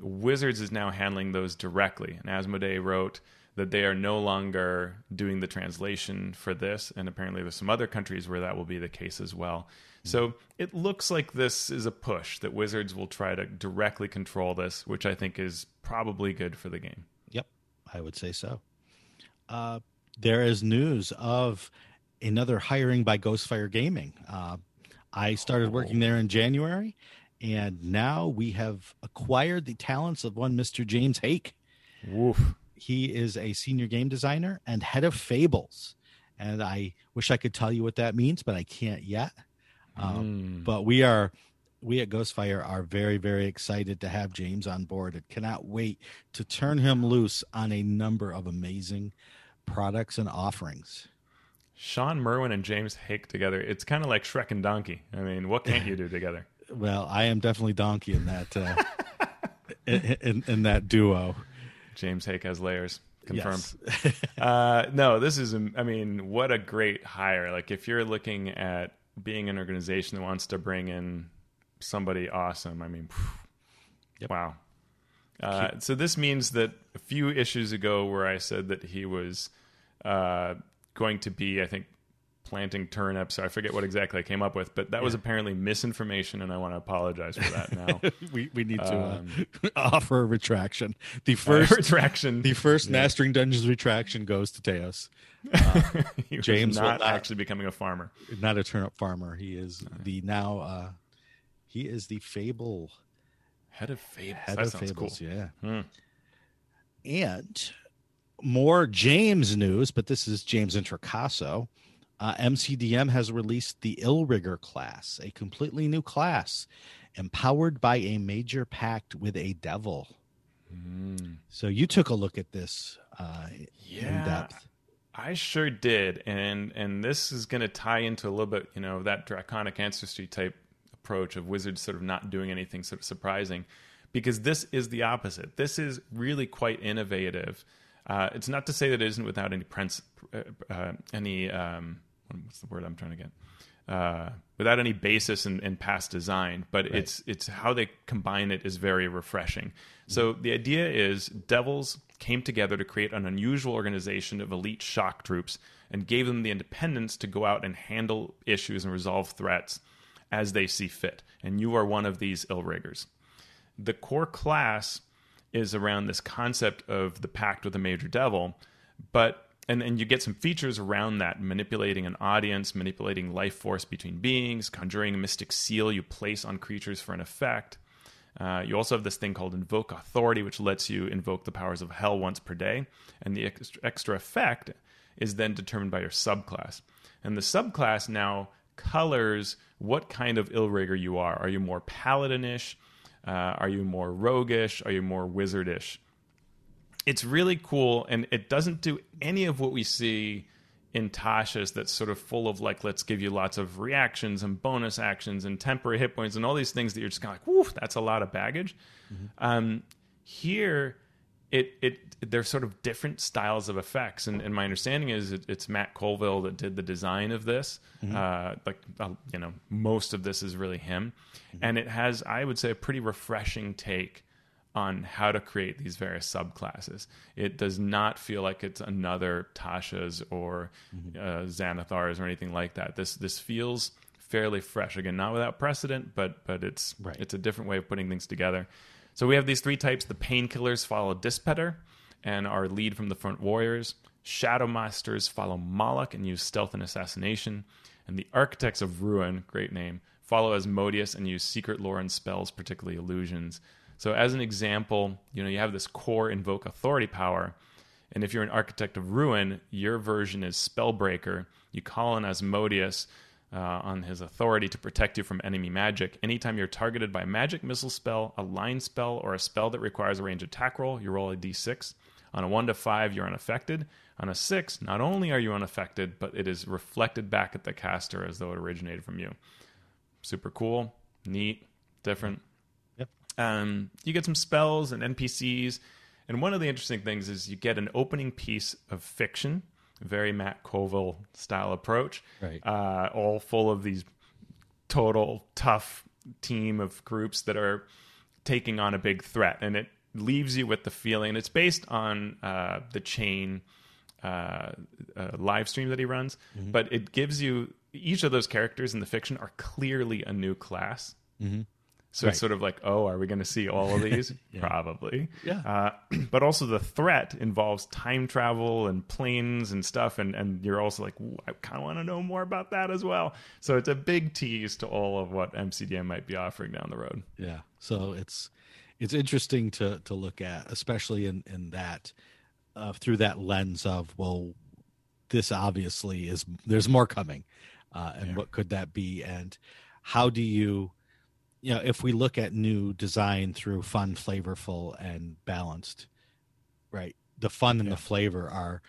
Wizards is now handling those directly, and Asmodee wrote that they are no longer doing the translation for this, and apparently there's some other countries where that will be the case as well. So it looks like this is a push that Wizards will try to directly control this, which I think is probably good for the game. Yep, I would say so. Uh, there is news of another hiring by Ghostfire Gaming. Uh, I started working there in January, and now we have acquired the talents of one Mr. James Haeck. Woof. He is a senior game designer and head of Fables. And I wish I could tell you what that means, but I can't yet. Um, Mm. But we are, we at Ghostfire are very, very excited to have James on board and cannot wait to turn him loose on a number of amazing products and offerings. Shawn Merwin and James Haeck together. It's kind of like Shrek and Donkey. I mean, what can't you do together? Well, I am definitely Donkey in that uh, in, in, in that duo. James Haeck has layers. Confirmed. Yes. uh, no, this is, I mean, what a great hire. Like, if you're looking at being an organization that wants to bring in somebody awesome, I mean, Yep. wow. Uh, so this means that a few issues ago, where I said that he was uh, going to be, I think, planting turnips. I forget what exactly I came up with, but that was apparently misinformation, and I want to apologize for that now. we we need to Um, uh, offer a retraction. The first retraction. the first Mastering Dungeons retraction goes to Teos. he James not not- actually becoming a farmer. Not a turnip farmer. He is the now uh he is the Fable Head of Fables. head that of Fables, cool. yeah. Hmm. And more James news, but this is James Introcaso. Uh, MCDM has released the Illrigger class, a completely new class, empowered by a major pact with a devil. Mm. So you took a look at this uh, in Yeah, depth. I sure did, and and this is going to tie into a little bit, you know, that draconic ancestry type approach of wizards sort of not doing anything sort of surprising, because this is the opposite. This is really quite innovative. Uh, it's not to say that it isn't without any prince, uh, uh, any um, what's the word I'm trying to get. Uh, without any basis in, in past design, but it's it's how they combine it is very refreshing. So the idea is devils came together to create an unusual organization of elite shock troops and gave them the independence to go out and handle issues and resolve threats as they see fit. And you are one of these Illriggers. The core class is around this concept of the pact with a major devil, but and, and you get some features around that manipulating an audience, manipulating life force between beings, conjuring a mystic seal you place on creatures for an effect. Uh, you also have this thing called Invoke Authority, which lets you invoke the powers of hell once per day. And the extra, extra effect is then determined by your subclass. And the subclass now colors what kind of Illrigger you are. Are you more paladinish? Uh, are you more roguish? Are you more wizardish? It's really cool, and it doesn't do any of what we see in Tasha's that's sort of full of like, let's give you lots of reactions and bonus actions and temporary hit points and all these things that you're just kind of like, woof, that's a lot of baggage. Um, here, it it they're sort of different styles of effects, and, and my understanding is it, it's Matt Colville that did the design of this. Uh, like uh, you know, most of this is really him, and it has, I would say, a pretty refreshing take on how to create these various subclasses. It does not feel like it's another Tasha's or uh, Xanathar's or anything like that. This this feels fairly fresh. Again, not without precedent, but but it's Right. it's a different way of putting things together. So we have these three types. The painkillers follow Dispater and are lead from the front warriors. Shadow Masters follow Moloch and use stealth and assassination. And the Architects of Ruin, great name, follow Asmodeus and use secret lore and spells, particularly illusions. So as an example, you know, you have this core invoke authority power. And if you're an architect of ruin, your version is Spellbreaker. You call on Asmodeus uh, on his authority to protect you from enemy magic. Anytime you're targeted by a magic missile spell, a line spell, or a spell that requires a range attack roll, you roll a d6. On a 1 to 5, you're unaffected. On a 6, not only are you unaffected, but it is reflected back at the caster as though it originated from you. Super cool, neat, different. Yep. Um, you get some spells and NPCs. And one of the interesting things is you get an opening piece of fiction, very Matt Colville style approach, Right. uh, all full of these total tough team of groups that are taking on a big threat. And it leaves you with the feeling, it's based on uh, the chain uh, uh, live stream that he runs, but it gives you each of those characters in the fiction are clearly a new class. So Right. it's sort of like, oh, are we going to see all of these? Probably. Yeah. Uh, but also the threat involves time travel and planes and stuff, and and you're also like, I kind of want to know more about that as well. So it's a big tease to all of what MCDM might be offering down the road. Yeah. So it's it's interesting to to look at, especially in in that uh, through that lens of well, this obviously is there's more coming, uh, and Yeah. what could that be, and how do you, you know, if we look at new design through fun, flavorful, and balanced, right? The fun and Yeah. the flavor are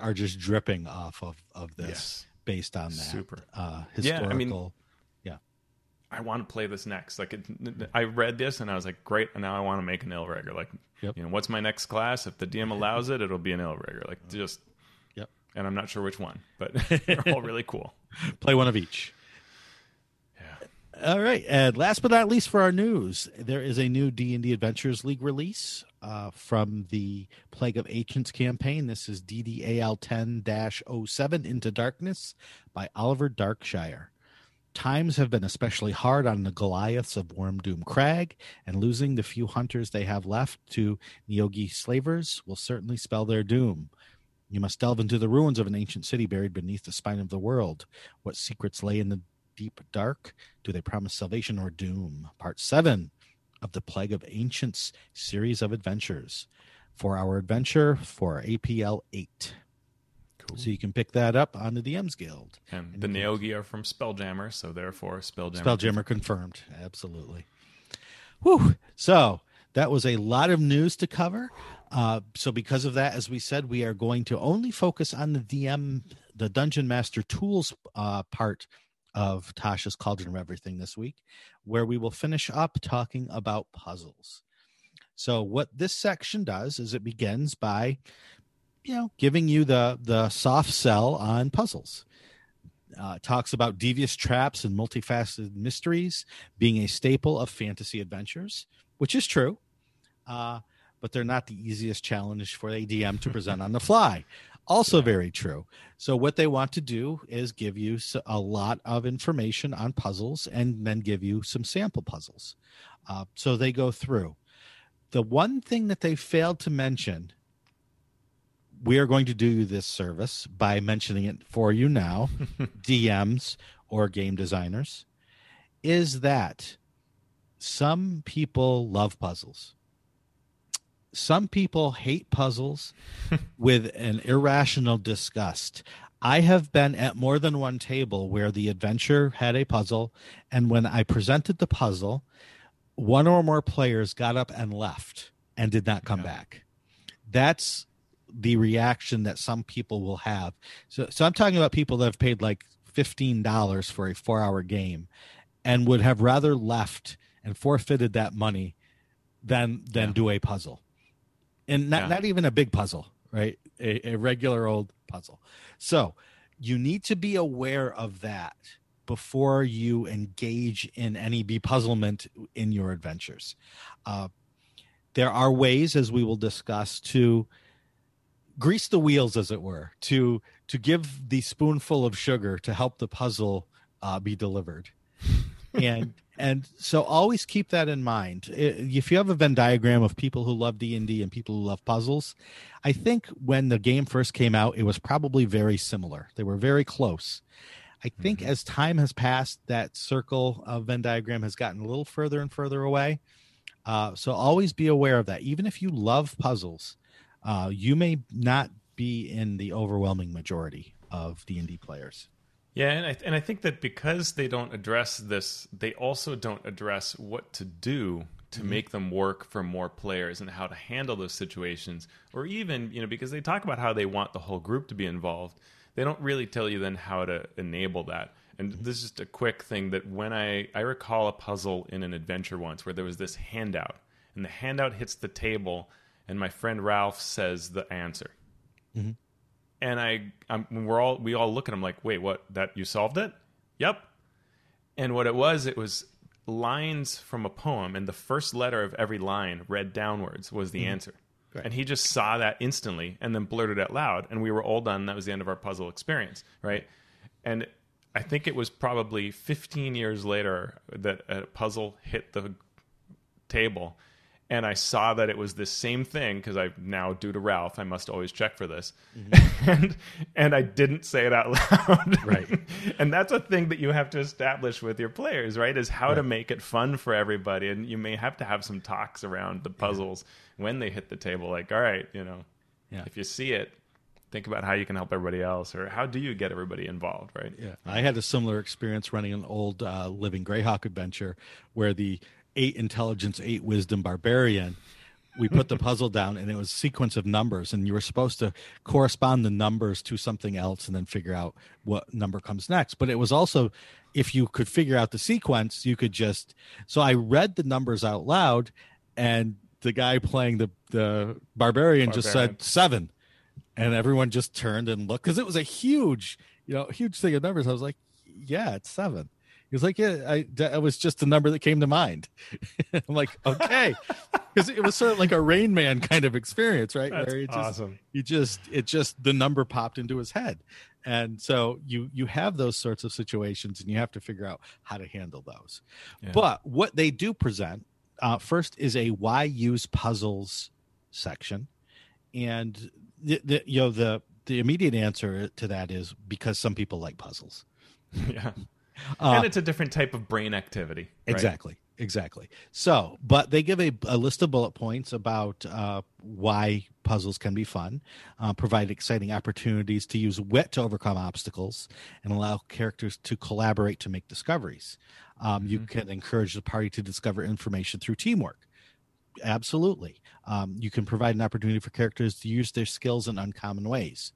are just dripping off of of this Yes. based on that Super. uh, Yeah, I historical. mean- I want to play this next. Like, it, I read this and I was like, great. And now I want to make an Illrigger. Like, Yep. you know, what's my next class? If the DM allows it, it'll be an Illrigger. Like, just, Yep. and I'm not sure which one, but they're all really cool. Play one of each. All right, and last but not least for our news, there is a new D and D Adventures League release uh, from the Plague of Ancients campaign. This is DDAL 10-07 Into Darkness by Oliver Darkshire. Times have been especially hard on the Goliaths of Wyrmdoom Crag, and losing the few hunters they have left to Neogi slavers will certainly spell their doom. You must delve into the ruins of an ancient city buried beneath the spine of the world. What secrets lay in the deep dark? Do they promise salvation or doom? Part 7 of the Plague of Ancients series of adventures. For our adventure for APL 8. Cool. So you can pick that up on the DM's Guild. And the Neogi are from Spelljammer, so therefore Spelljammer. Spelljammer confirmed. Absolutely. Whew. So that was a lot of news to cover. Uh, so because of that, as we said, we are going to only focus on the DM, the Dungeon Master Tools uh, part of Tasha's Cauldron of Everything this week, where we will finish up talking about puzzles. So what this section does is it begins by, you know, giving you the the soft sell on puzzles uh, talks about devious traps and multifaceted mysteries being a staple of fantasy adventures, which is true, uh, but they're not the easiest challenge for a DM to present on the fly. Also, very true. So, what they want to do is give you a lot of information on puzzles and then give you some sample puzzles. Uh, so, they go through. The one thing that they failed to mention we are going to do this service by mentioning it for you now, DMs or game designers, is that some people love puzzles. Some people hate puzzles with an irrational disgust. I have been at more than one table where the adventure had a puzzle, and when I presented the puzzle, one or more players got up and left and did not come Yeah. back. That's the reaction that some people will have. So, so I'm talking about people that have paid like fifteen dollars for a four-hour game, and would have rather left and forfeited that money than than Yeah. do a puzzle, and not Yeah. not even a big puzzle, right? A, a regular old puzzle. So you need to be aware of that before you engage in any bepuzzlement in your adventures. Uh, there are ways, as we will discuss, to grease the wheels, as it were, to to give the spoonful of sugar to help the puzzle uh, be delivered. and and so always keep that in mind. If you have a Venn diagram of people who love D and D and people who love puzzles, I think when the game first came out, it was probably very similar. They were very close. I think Mhm. as time has passed, that circle of Venn diagram has gotten a little further and further away. Uh, so always be aware of that. Even if you love puzzles, uh, you may not be in the overwhelming majority of D and D players. Yeah, and I, and I think that because they don't address this, they also don't address what to do to mm-hmm. make them work for more players and how to handle those situations, or even you know because they talk about how they want the whole group to be involved. They don't really tell you then how to enable that. And mm-hmm. this is just a quick thing that when I I recall a puzzle in an adventure once where there was this handout, and the handout hits the table, and my friend Ralph says the answer mm-hmm. And I, I'm, we're all we all look at him like, wait, what? That you solved it? Yep. And what it was, it was lines from a poem, and the first letter of every line read downwards was the mm-hmm. answer. Right. And he just saw that instantly, and then blurted it out loud, and we were all done. That was the end of our puzzle experience, right? And I think it was probably 15 years later that a puzzle hit the table and I saw that it was the same thing because I now due to Ralph I must always check for this, and and I didn't say it out loud. Right. and that's a thing that you have to establish with your players, right? Is how to make it fun for everybody, and you may have to have some talks around the puzzles when they hit the table. Like, all right, you know, Yeah. if you see it, think about how you can help everybody else, or how do you get everybody involved, right? Yeah, I had a similar experience running an old uh, Living Greyhawk adventure where the eight intelligence, eight wisdom barbarian. We put the puzzle down and it was a sequence of numbers and you were supposed to correspond the numbers to something else and then figure out what number comes next. But it was also if you could figure out the sequence you could just so i read the numbers out loud and the guy playing the the barbarian, just said seven. And everyone just turned and looked because it was a huge you know huge thing of numbers. I was like yeah it's seven he was like, "Yeah, I that was just the number that came to mind." I'm like, "Okay," because it was sort of like a Rain Man kind of experience, right? That's Where just, awesome. You just it just the number popped into his head, and so you you have those sorts of situations, and you have to figure out how to handle those. Yeah. But what they do present uh, first is a why use puzzles section, and the, the you know the the immediate answer to that is because some people like puzzles. yeah uh, and it's a different type of brain activity. Right? Exactly. Exactly. So, but they give a, a list of bullet points about uh, why puzzles can be fun, uh, provide exciting opportunities to use wit to overcome obstacles, and allow characters to collaborate to make discoveries. Um, mm-hmm. You can encourage the party to discover information through teamwork. Absolutely. Um, you can provide an opportunity for characters to use their skills in uncommon ways.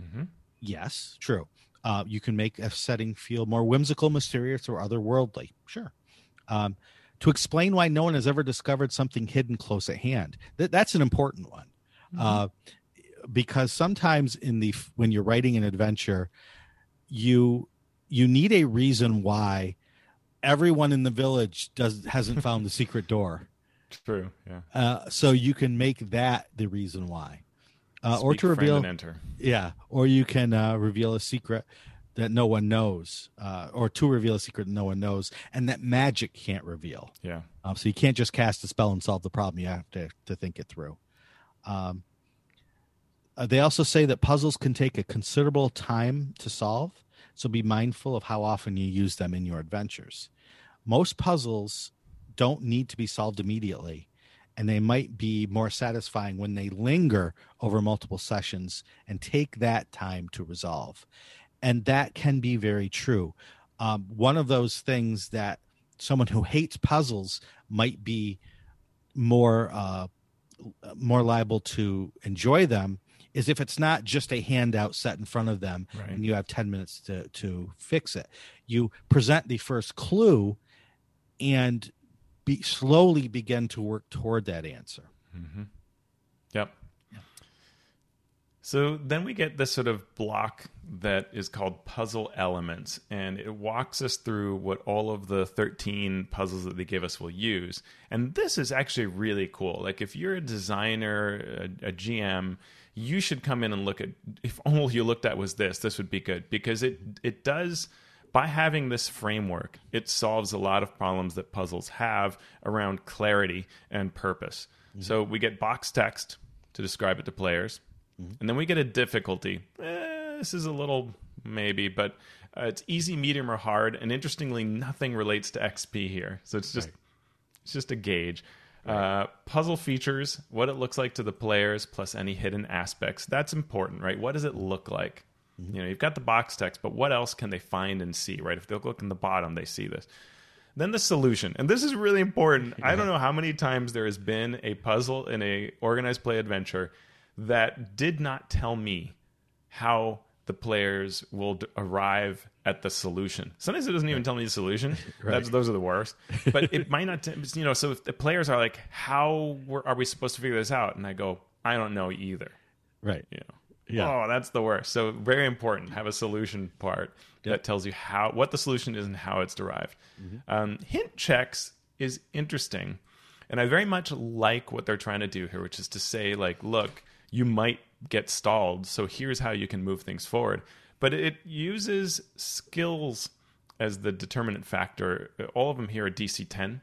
Mm-hmm. Yes, true. Uh, you can make a setting feel more whimsical, mysterious, or otherworldly. Sure. Um, to explain why no one has ever discovered something hidden close at hand. Th- that's an important one. Mm-hmm. Uh, because sometimes in the when you're writing an adventure, you you need a reason why everyone in the village does hasn't found the secret door. True. Yeah. Uh, so you can make that the reason why uh, or to reveal enter. Yeah, or you can uh, reveal a secret that no one knows, uh, or to reveal a secret that no one knows, and that magic can't reveal. Yeah. Um, so you can't just cast a spell and solve the problem. You have to to think it through. Um, uh, they also say that puzzles can take a considerable time to solve, so be mindful of how often you use them in your adventures. Most puzzles don't need to be solved immediately and they might be more satisfying when they linger over multiple sessions and take that time to resolve. And that can be very true. Um, one of those things that someone who hates puzzles might be more uh, more liable to enjoy them is if it's not just a handout set in front of them right. and you have 10 minutes to to fix it you present the first clue and be slowly begin to work toward that answer. Mm-hmm. Yep. So then we get this sort of block that is called puzzle elements, and it walks us through what all of the 13 puzzles that they give us will use. And this is actually really cool. Like, if you're a designer, a, a GM, you should come in and look at if all you looked at was this, this would be good because it it does by having this framework, it solves a lot of problems that puzzles have around clarity and purpose. Mm-hmm. So we get box text to describe it to players, mm-hmm. and then we get a difficulty. Eh, this is a little maybe, but uh, it's easy, medium, or hard. And interestingly, nothing relates to XP here, so it's just right. it's just a gauge. Uh, puzzle features, what it looks like to the players, plus any hidden aspects. That's important, right? What does it look like? Mm-hmm. You know, you've got the box text, but what else can they find and see, right? If they look in the bottom, they see this. Then the solution, and this is really important. Yeah. I don't know how many times there has been a puzzle in a organized play adventure that did not tell me how the players will d- arrive at the solution. Sometimes it doesn't even tell me the solution. right. those are the worst. But it might not, t- you know. So if the players are like, "How are we supposed to figure this out?" and I go, "I don't know either." Right. You know. Yeah. Oh, that's the worst. So very important. Have a solution part yep. that tells you how what the solution is and how it's derived. Mm-hmm. Um, hint checks is interesting, and I very much like what they're trying to do here, which is to say, like, look, you might get stalled, so here's how you can move things forward. But it uses skills as the determinant factor. All of them here are DC 10.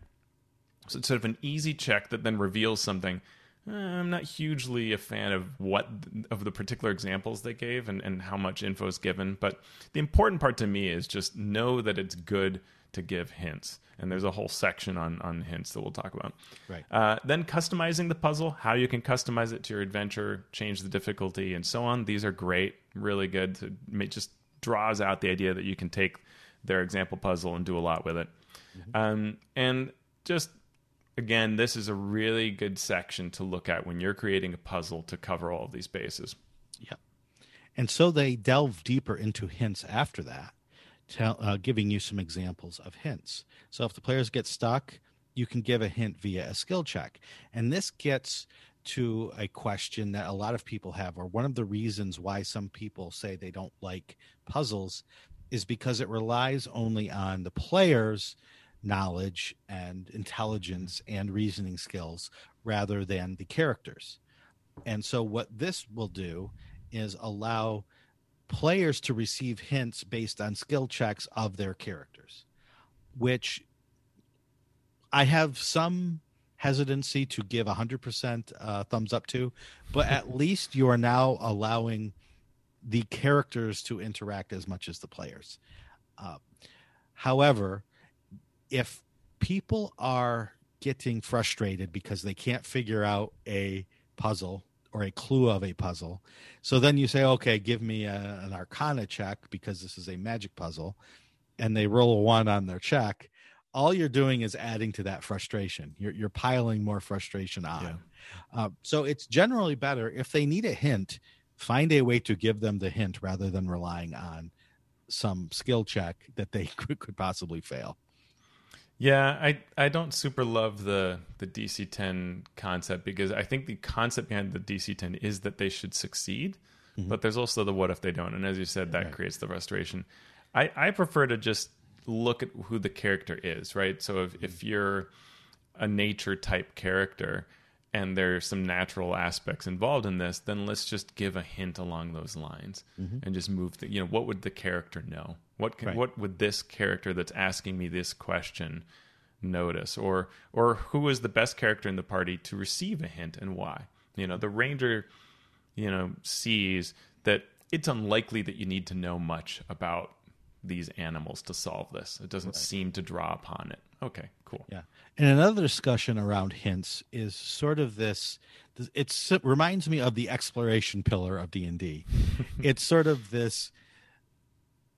So it's sort of an easy check that then reveals something Eh, I'm not hugely a fan of what of the particular examples they gave and, and how much info is given. But the important part to me is just know that it's good to give hints. And there's a whole section on on hints that we'll talk about. Right. Uh, then customizing the puzzle, how you can customize it to your adventure, change the difficulty, and so on. These are great, really good. To make, just draws out the idea that you can take their example puzzle and do a lot with it. Mm-hmm. Um, and just again, this is a really good section to look at when you're creating a puzzle to cover all of these bases. Yeah. And so they delve deeper into hints after that, tell, uh, giving you some examples of hints. So if the players get stuck, you can give a hint via a skill check. And this gets to a question that a lot of people have, or one of the reasons why some people say they don't like puzzles is because it relies only on the player's knowledge and intelligence and reasoning skills rather than the characters. And so, what this will do is allow players to receive hints based on skill checks of their characters, which I have some hesitancy to give 100% uh, thumbs up to, but at least you are now allowing the characters to interact as much as the players. Uh, however, if people are getting frustrated because they can't figure out a puzzle or a clue of a puzzle, so then you say, okay, give me a, an arcana check because this is a magic puzzle, and they roll a one on their check all you're doing is adding to that frustration. You're you're piling more frustration on. Yeah. Uh, so it's generally better if they need a hint, find a way to give them the hint rather than relying on some skill check that they could, could possibly fail. Yeah, I I don't super love the the DC 10 concept because I think the concept behind the DC 10 is that they should succeed, mm-hmm. but there's also the what if they don't, and as you said, that right. creates the frustration. I I prefer to just look at who the character is, right? So if, if you're a nature type character and there's some natural aspects involved in this, then let's just give a hint along those lines mm-hmm. and just move the, you know, what would the character know? What can, right. what would this character that's asking me this question notice or or who is the best character in the party to receive a hint and why? You know, the ranger, you know, sees that it's unlikely that you need to know much about these animals to solve this. It doesn't right. seem to draw upon it. Okay, cool. Yeah. And another discussion around hints is sort of this it's, it reminds me of the exploration pillar of D&D. it's sort of this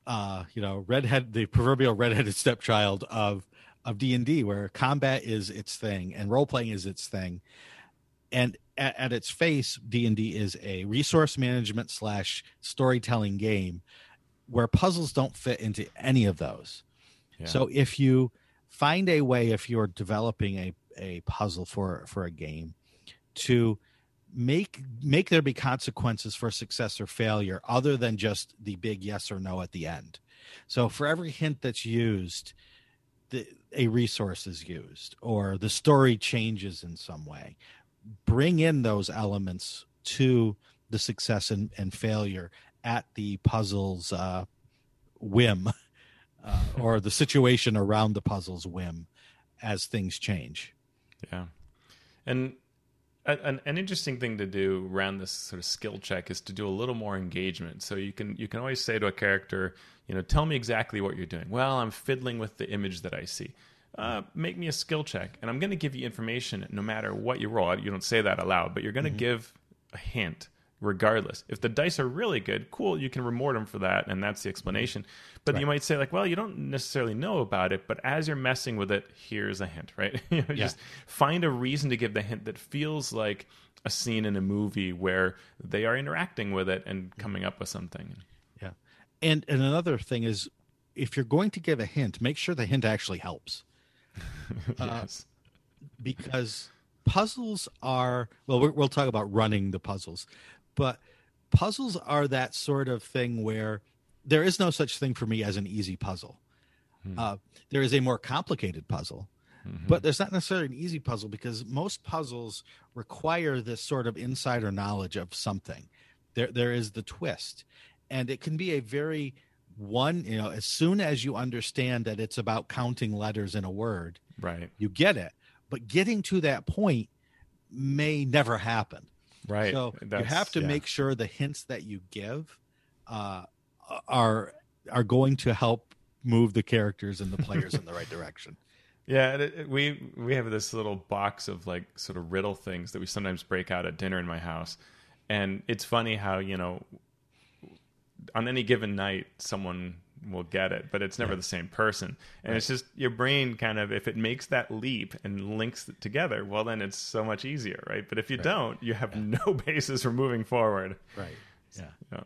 uh, you know, redhead the proverbial redheaded stepchild of of D&D where combat is its thing and role playing is its thing. And at, at its face, D&D is a resource management slash storytelling game where puzzles don't fit into any of those. Yeah. So if you find a way, if you're developing a, a puzzle for for a game, to make make there be consequences for success or failure other than just the big yes or no at the end. So for every hint that's used, the, a resource is used or the story changes in some way. Bring in those elements to the success and, and failure at the puzzle's uh, whim uh, or the situation around the puzzle's whim as things change. Yeah. And an, an interesting thing to do around this sort of skill check is to do a little more engagement. So you can you can always say to a character, you know, tell me exactly what you're doing. Well, I'm fiddling with the image that I see. Uh, make me a skill check, and I'm going to give you information no matter what you roll. You don't say that aloud, but you're going to mm-hmm. give a hint regardless. If the dice are really good, cool, you can reward them for that, and that's the explanation. But right. you might say, like, well, you don't necessarily know about it, but as you're messing with it, here's a hint, right? you know, yeah. Just find a reason to give the hint that feels like a scene in a movie where they are interacting with it and coming up with something. Yeah. And and another thing is if you're going to give a hint, make sure the hint actually helps. yes. Uh, because puzzles are well we will talk about running the puzzles but puzzles are that sort of thing where there is no such thing for me as an easy puzzle. Hmm. Uh, there is a more complicated puzzle, mm-hmm. but there's not necessarily an easy puzzle because most puzzles require this sort of insider knowledge of something. There, there is the twist, and it can be a very one. You know, as soon as you understand that it's about counting letters in a word, right, you get it. But getting to that point may never happen. Right. So That's, you have to yeah. make sure the hints that you give uh, are are going to help move the characters and the players in the right direction. Yeah, it, it, we we have this little box of like sort of riddle things that we sometimes break out at dinner in my house, and it's funny how you know on any given night someone will get it, but it's never the same person. And it's just your brain kind of if it makes that leap and links it together, well then it's so much easier, right? But if you don't, you have no basis for moving forward. Right. Yeah. Yeah.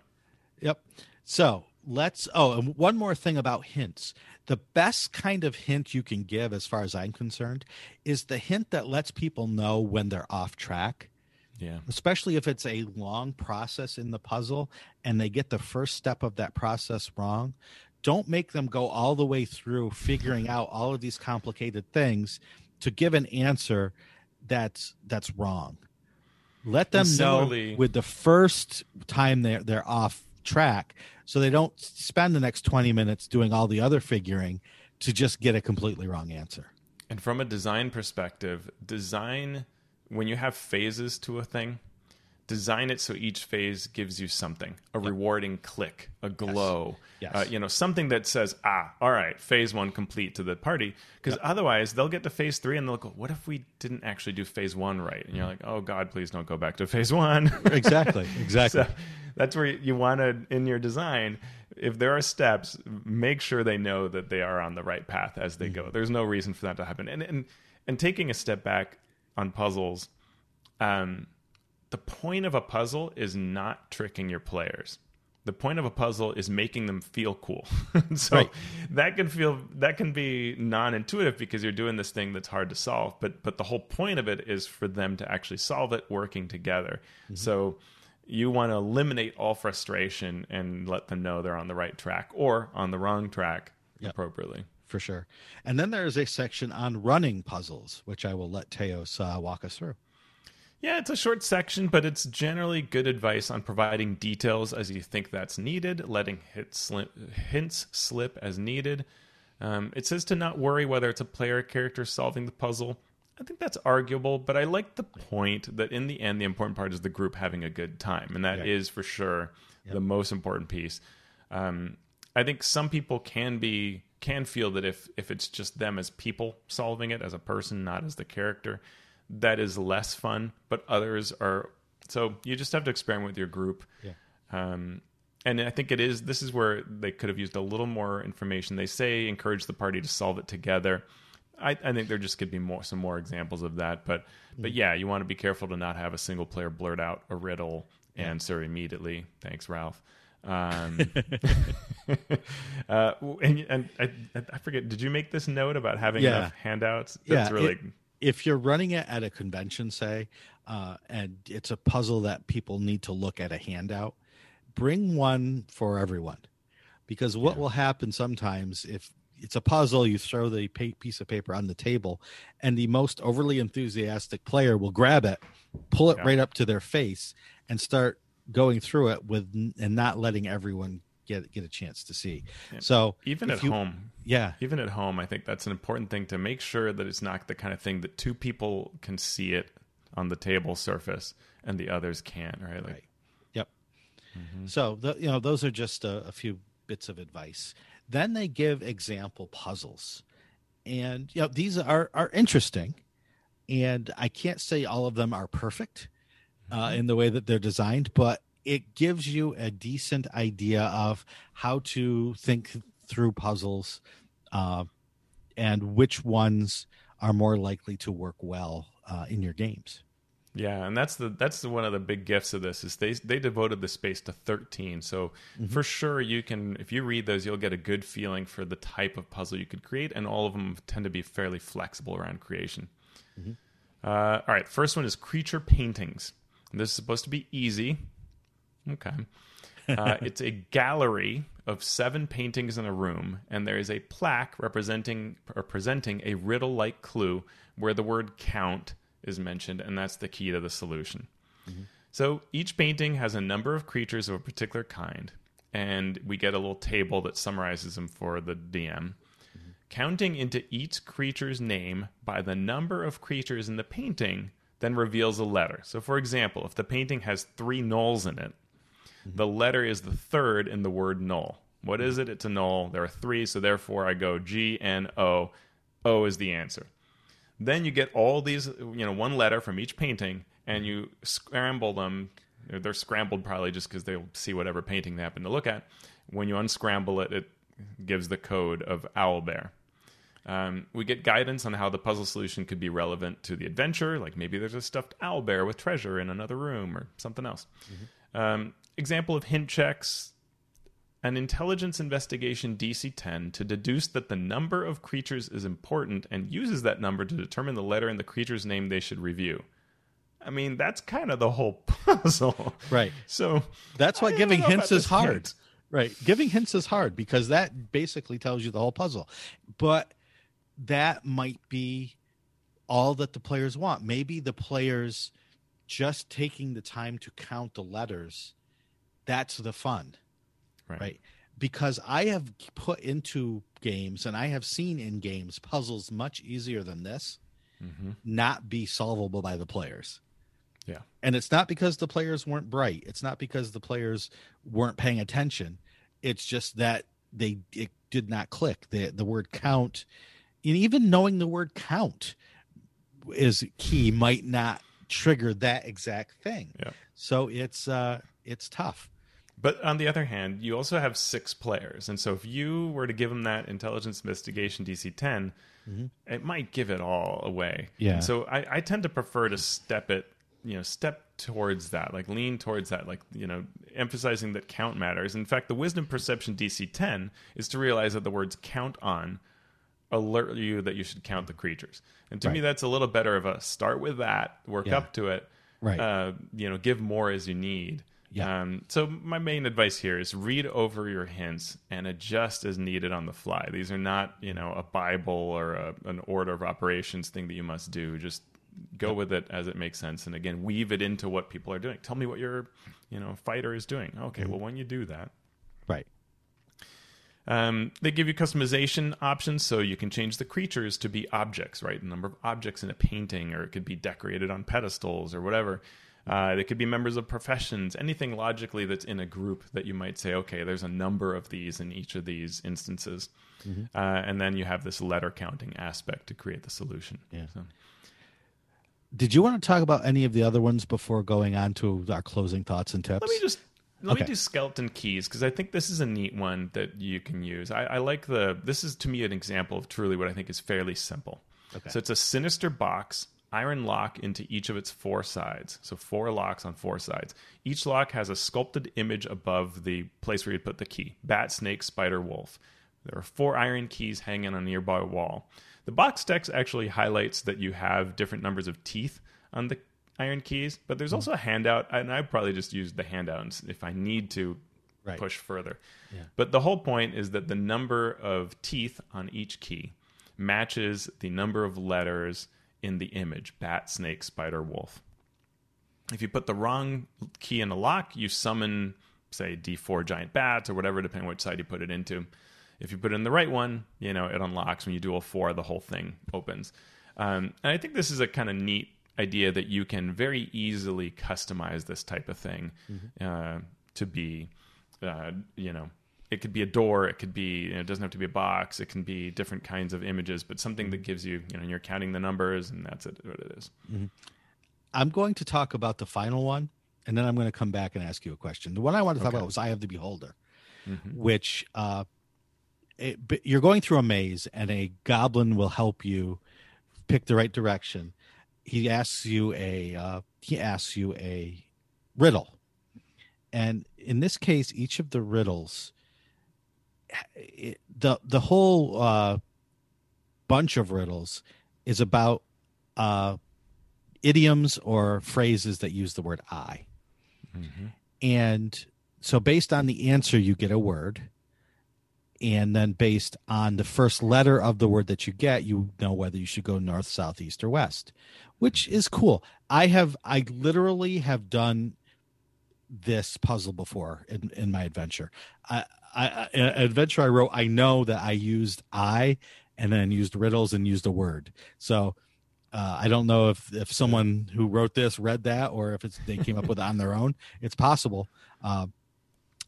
Yep. So let's. Oh, and one more thing about hints. The best kind of hint you can give, as far as I'm concerned, is the hint that lets people know when they're off track. Yeah. Especially if it's a long process in the puzzle and they get the first step of that process wrong. Don't make them go all the way through figuring out all of these complicated things to give an answer that's that's wrong. Let them know with the first time they're they're off track, so they don't spend the next twenty minutes doing all the other figuring to just get a completely wrong answer. And from a design perspective, design when you have phases to a thing, design it so each phase gives you something a rewarding click, a glow, Yes. Uh, you know, something that says, ah, all right, phase one complete to the party. Because otherwise, they'll get to phase three and they'll go, what if we didn't actually do phase one right? And you're like, oh, God, please don't go back to phase one. Exactly. Exactly. So that's where you want to, in your design, if there are steps, make sure they know that they are on the right path as they go. There's no reason for that to happen. And and and taking a step back on puzzles, um, the point of a puzzle is not tricking your players. The point of a puzzle is making them feel cool. so Right. that can feel that can be non-intuitive because you're doing this thing that's hard to solve. But but the whole point of it is for them to actually solve it working together. So you want to eliminate all frustration and let them know they're on the right track or on the wrong track Yep. appropriately. for sure. And then there's a section on running puzzles, which I will let Teos uh, walk us through. Yeah, it's a short section, but it's generally good advice on providing details as you think that's needed, letting hints slip as needed. Um, it says to not worry whether it's a player character solving the puzzle. I think that's arguable, but I like the point that in the end, the important part is the group having a good time, and that is Yeah. for sure the most important piece. Um, I think some people can be can feel that if if it's just them as people solving it as a person, not as the character, that is less fun. But others are so you just have to experiment with your group. Yeah. Um, and I think it is. This is where they could have used a little more information. They say encourage the party to solve it together. I, I think there just could be more some more examples of that. But but yeah, you want to be careful to not have a single player blurt out a riddle answer immediately. Thanks, Ralph. Um, uh, and and I, I forget. Did you make this note about having Yeah. enough handouts? That's yeah, really it- if you're running it at a convention, say, uh, and it's a puzzle that people need to look at a handout, bring one for everyone. Because what will happen sometimes if it's a puzzle, you throw the piece of paper on the table, and the most overly enthusiastic player will grab it, pull it Yeah. right up to their face, and start going through it with and not letting everyone get get a chance to see. So even at you- home, yeah, even at home, I think that's an important thing to make sure that it's not the kind of thing that two people can see it on the table surface and the others can't. Right? Like, Right. Yep. So the, you know those are just a, a few bits of advice. Then they give example puzzles, and you know these are are interesting, and I can't say all of them are perfect uh, in the way that they're designed, but it gives you a decent idea of how to think through puzzles, uh, and which ones are more likely to work well uh, in your games. Yeah, and that's the that's the, one of the big gifts of this is they they devoted the space to 13. So for sure you can if you read those you'll get a good feeling for the type of puzzle you could create and all of them tend to be fairly flexible around creation. Uh, all right, first one is creature paintings. This is supposed to be easy. Okay. Uh, it's a gallery of seven paintings in a room, and there is a plaque representing or presenting a riddle-like clue where the word "count" is mentioned, and that's the key to the solution. So each painting has a number of creatures of a particular kind, and we get a little table that summarizes them for the DM. Counting into each creature's name by the number of creatures in the painting then reveals a letter. So, for example, if the painting has three gnolls in it, the letter is the third in the word gnoll. What is it? It's a gnoll. There are three, so therefore I go G N O. O is the answer. Then you get all these, you know, one letter from each painting, and you scramble them. They're scrambled probably just because they'll see whatever painting they happen to look at. When you unscramble it, it gives the code of owlbear. Um, we get guidance on how the puzzle solution could be relevant to the adventure, like maybe there's a stuffed owl bear with treasure in another room or something else. Mm-hmm. Um, example of hint checks an intelligence investigation DC 10 to deduce that the number of creatures is important and uses that number to determine the letter in the creature's name they should review. I mean, that's kind of the whole puzzle. Right. So that's why giving hints is hard. Hint. Right. Giving hints is hard because that basically tells you the whole puzzle. But that might be all that the players want. Maybe the players just taking the time to count the letters, that's the fun. Right. right? Because I have put into games and I have seen in games puzzles much easier than this mm-hmm. not be solvable by the players. Yeah. And it's not because the players weren't bright. It's not because the players weren't paying attention. It's just that they it did not click. The the word count and even knowing the word count is key might not trigger that exact thing. Yeah. So it's uh it's tough. But on the other hand, you also have six players, and so if you were to give them that intelligence investigation DC 10, mm-hmm. it might give it all away. Yeah. And so I, I tend to prefer to step it, you know, step towards that, like lean towards that, like you know, emphasizing that count matters. In fact, the wisdom perception DC 10 is to realize that the words count on alert you that you should count the creatures. And to right. me, that's a little better of a start with that, work yeah. up to it. Right. Uh, you know, give more as you need. Yeah. Um, so my main advice here is read over your hints and adjust as needed on the fly. These are not, you know, a Bible or a, an order of operations thing that you must do. Just go with it as it makes sense, and again, weave it into what people are doing. Tell me what your, you know, fighter is doing. Okay, mm-hmm. well, when you do that, right. Um, they give you customization options, so you can change the creatures to be objects, right? The number of objects in a painting, or it could be decorated on pedestals or whatever. Uh, they could be members of professions, anything logically that's in a group that you might say, okay, there's a number of these in each of these instances. Mm-hmm. Uh, and then you have this letter counting aspect to create the solution. Yeah. So. Did you want to talk about any of the other ones before going on to our closing thoughts and tips? Let me just let okay. me do skeleton keys because I think this is a neat one that you can use. I, I, like the. This is to me an example of truly what I think is fairly simple. Okay. So it's a sinister box, iron lock into each of its four sides. So four locks on four sides. Each lock has a sculpted image above the place where you'd put the key: bat, snake, spider, wolf. There are four iron keys hanging on a nearby wall. The box text actually highlights that you have different numbers of teeth on the iron keys, but there's hmm. also a handout, and I probably just use the handout if I need to right. push further. Yeah. But the whole point is that the number of teeth on each key matches the number of letters in the image bat, snake, spider, wolf. If you put the wrong key in a lock, you summon, say, D4 giant bats or whatever, depending on which side you put it into. If you put in the right one, you know, it unlocks. When you do a four, the whole thing opens. Um, and I think this is a kind of neat idea that you can very easily customize this type of thing mm-hmm. uh, to be, uh, you know, it could be a door, it could be, you know, it doesn't have to be a box, it can be different kinds of images, but something that mm-hmm. gives you, you know, you're counting the numbers and that's it, what it is. Mm-hmm. I'm going to talk about the final one, and then I'm going to come back and ask you a question. The one I want to talk okay. about was Eye of the Beholder, mm-hmm. which uh, it, you're going through a maze, and a goblin will help you pick the right direction he asks you a uh, he asks you a riddle, and in this case, each of the riddles, it, the the whole uh, bunch of riddles is about uh, idioms or phrases that use the word "I," mm-hmm. and so based on the answer, you get a word and then based on the first letter of the word that you get you know whether you should go north south east or west which is cool. I have I literally have done this puzzle before in, in my adventure. I, I, an adventure I wrote, I know that I used I and then used riddles and used a word. So uh, I don't know if if someone who wrote this read that or if it's they came up with it on their own. It's possible. Uh,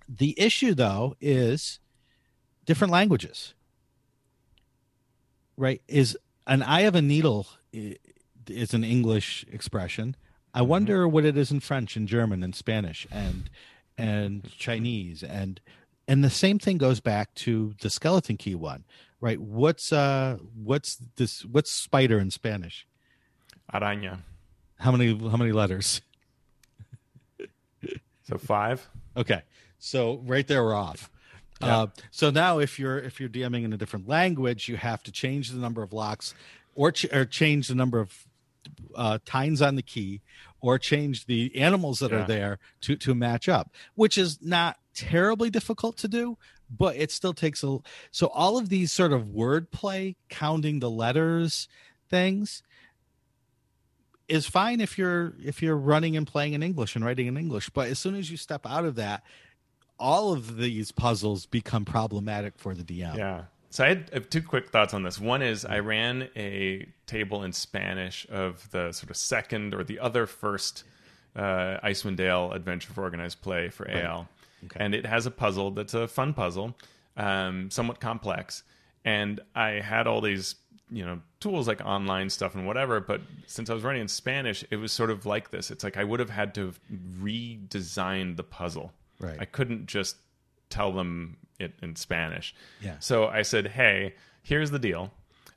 the issue though is different languages. Right? Is an eye of a needle is an English expression. I mm-hmm. wonder what it is in French and German and Spanish and and Chinese and and the same thing goes back to the skeleton key one, right? What's uh what's this what's spider in Spanish? Araña. How many how many letters? So five. Okay. So right there we're off. Yeah. Uh, so now if you're if you're DMing in a different language, you have to change the number of locks or, ch- or change the number of uh, tines on the key or change the animals that yeah. are there to to match up, which is not terribly difficult to do, but it still takes a so all of these sort of wordplay, counting the letters things is fine if you're if you're running and playing in English and writing in English, but as soon as you step out of that, all of these puzzles become problematic for the DM. Yeah. So I had two quick thoughts on this. One is I ran a table in Spanish of the sort of second or the other first uh, Icewind Dale Adventure for Organized Play for right. AL, okay. and it has a puzzle that's a fun puzzle, um, somewhat complex. And I had all these you know tools like online stuff and whatever but since i was running in spanish it was sort of like this it's like i would have had to have redesigned the puzzle right i couldn't just tell them it in spanish yeah so i said hey here's the deal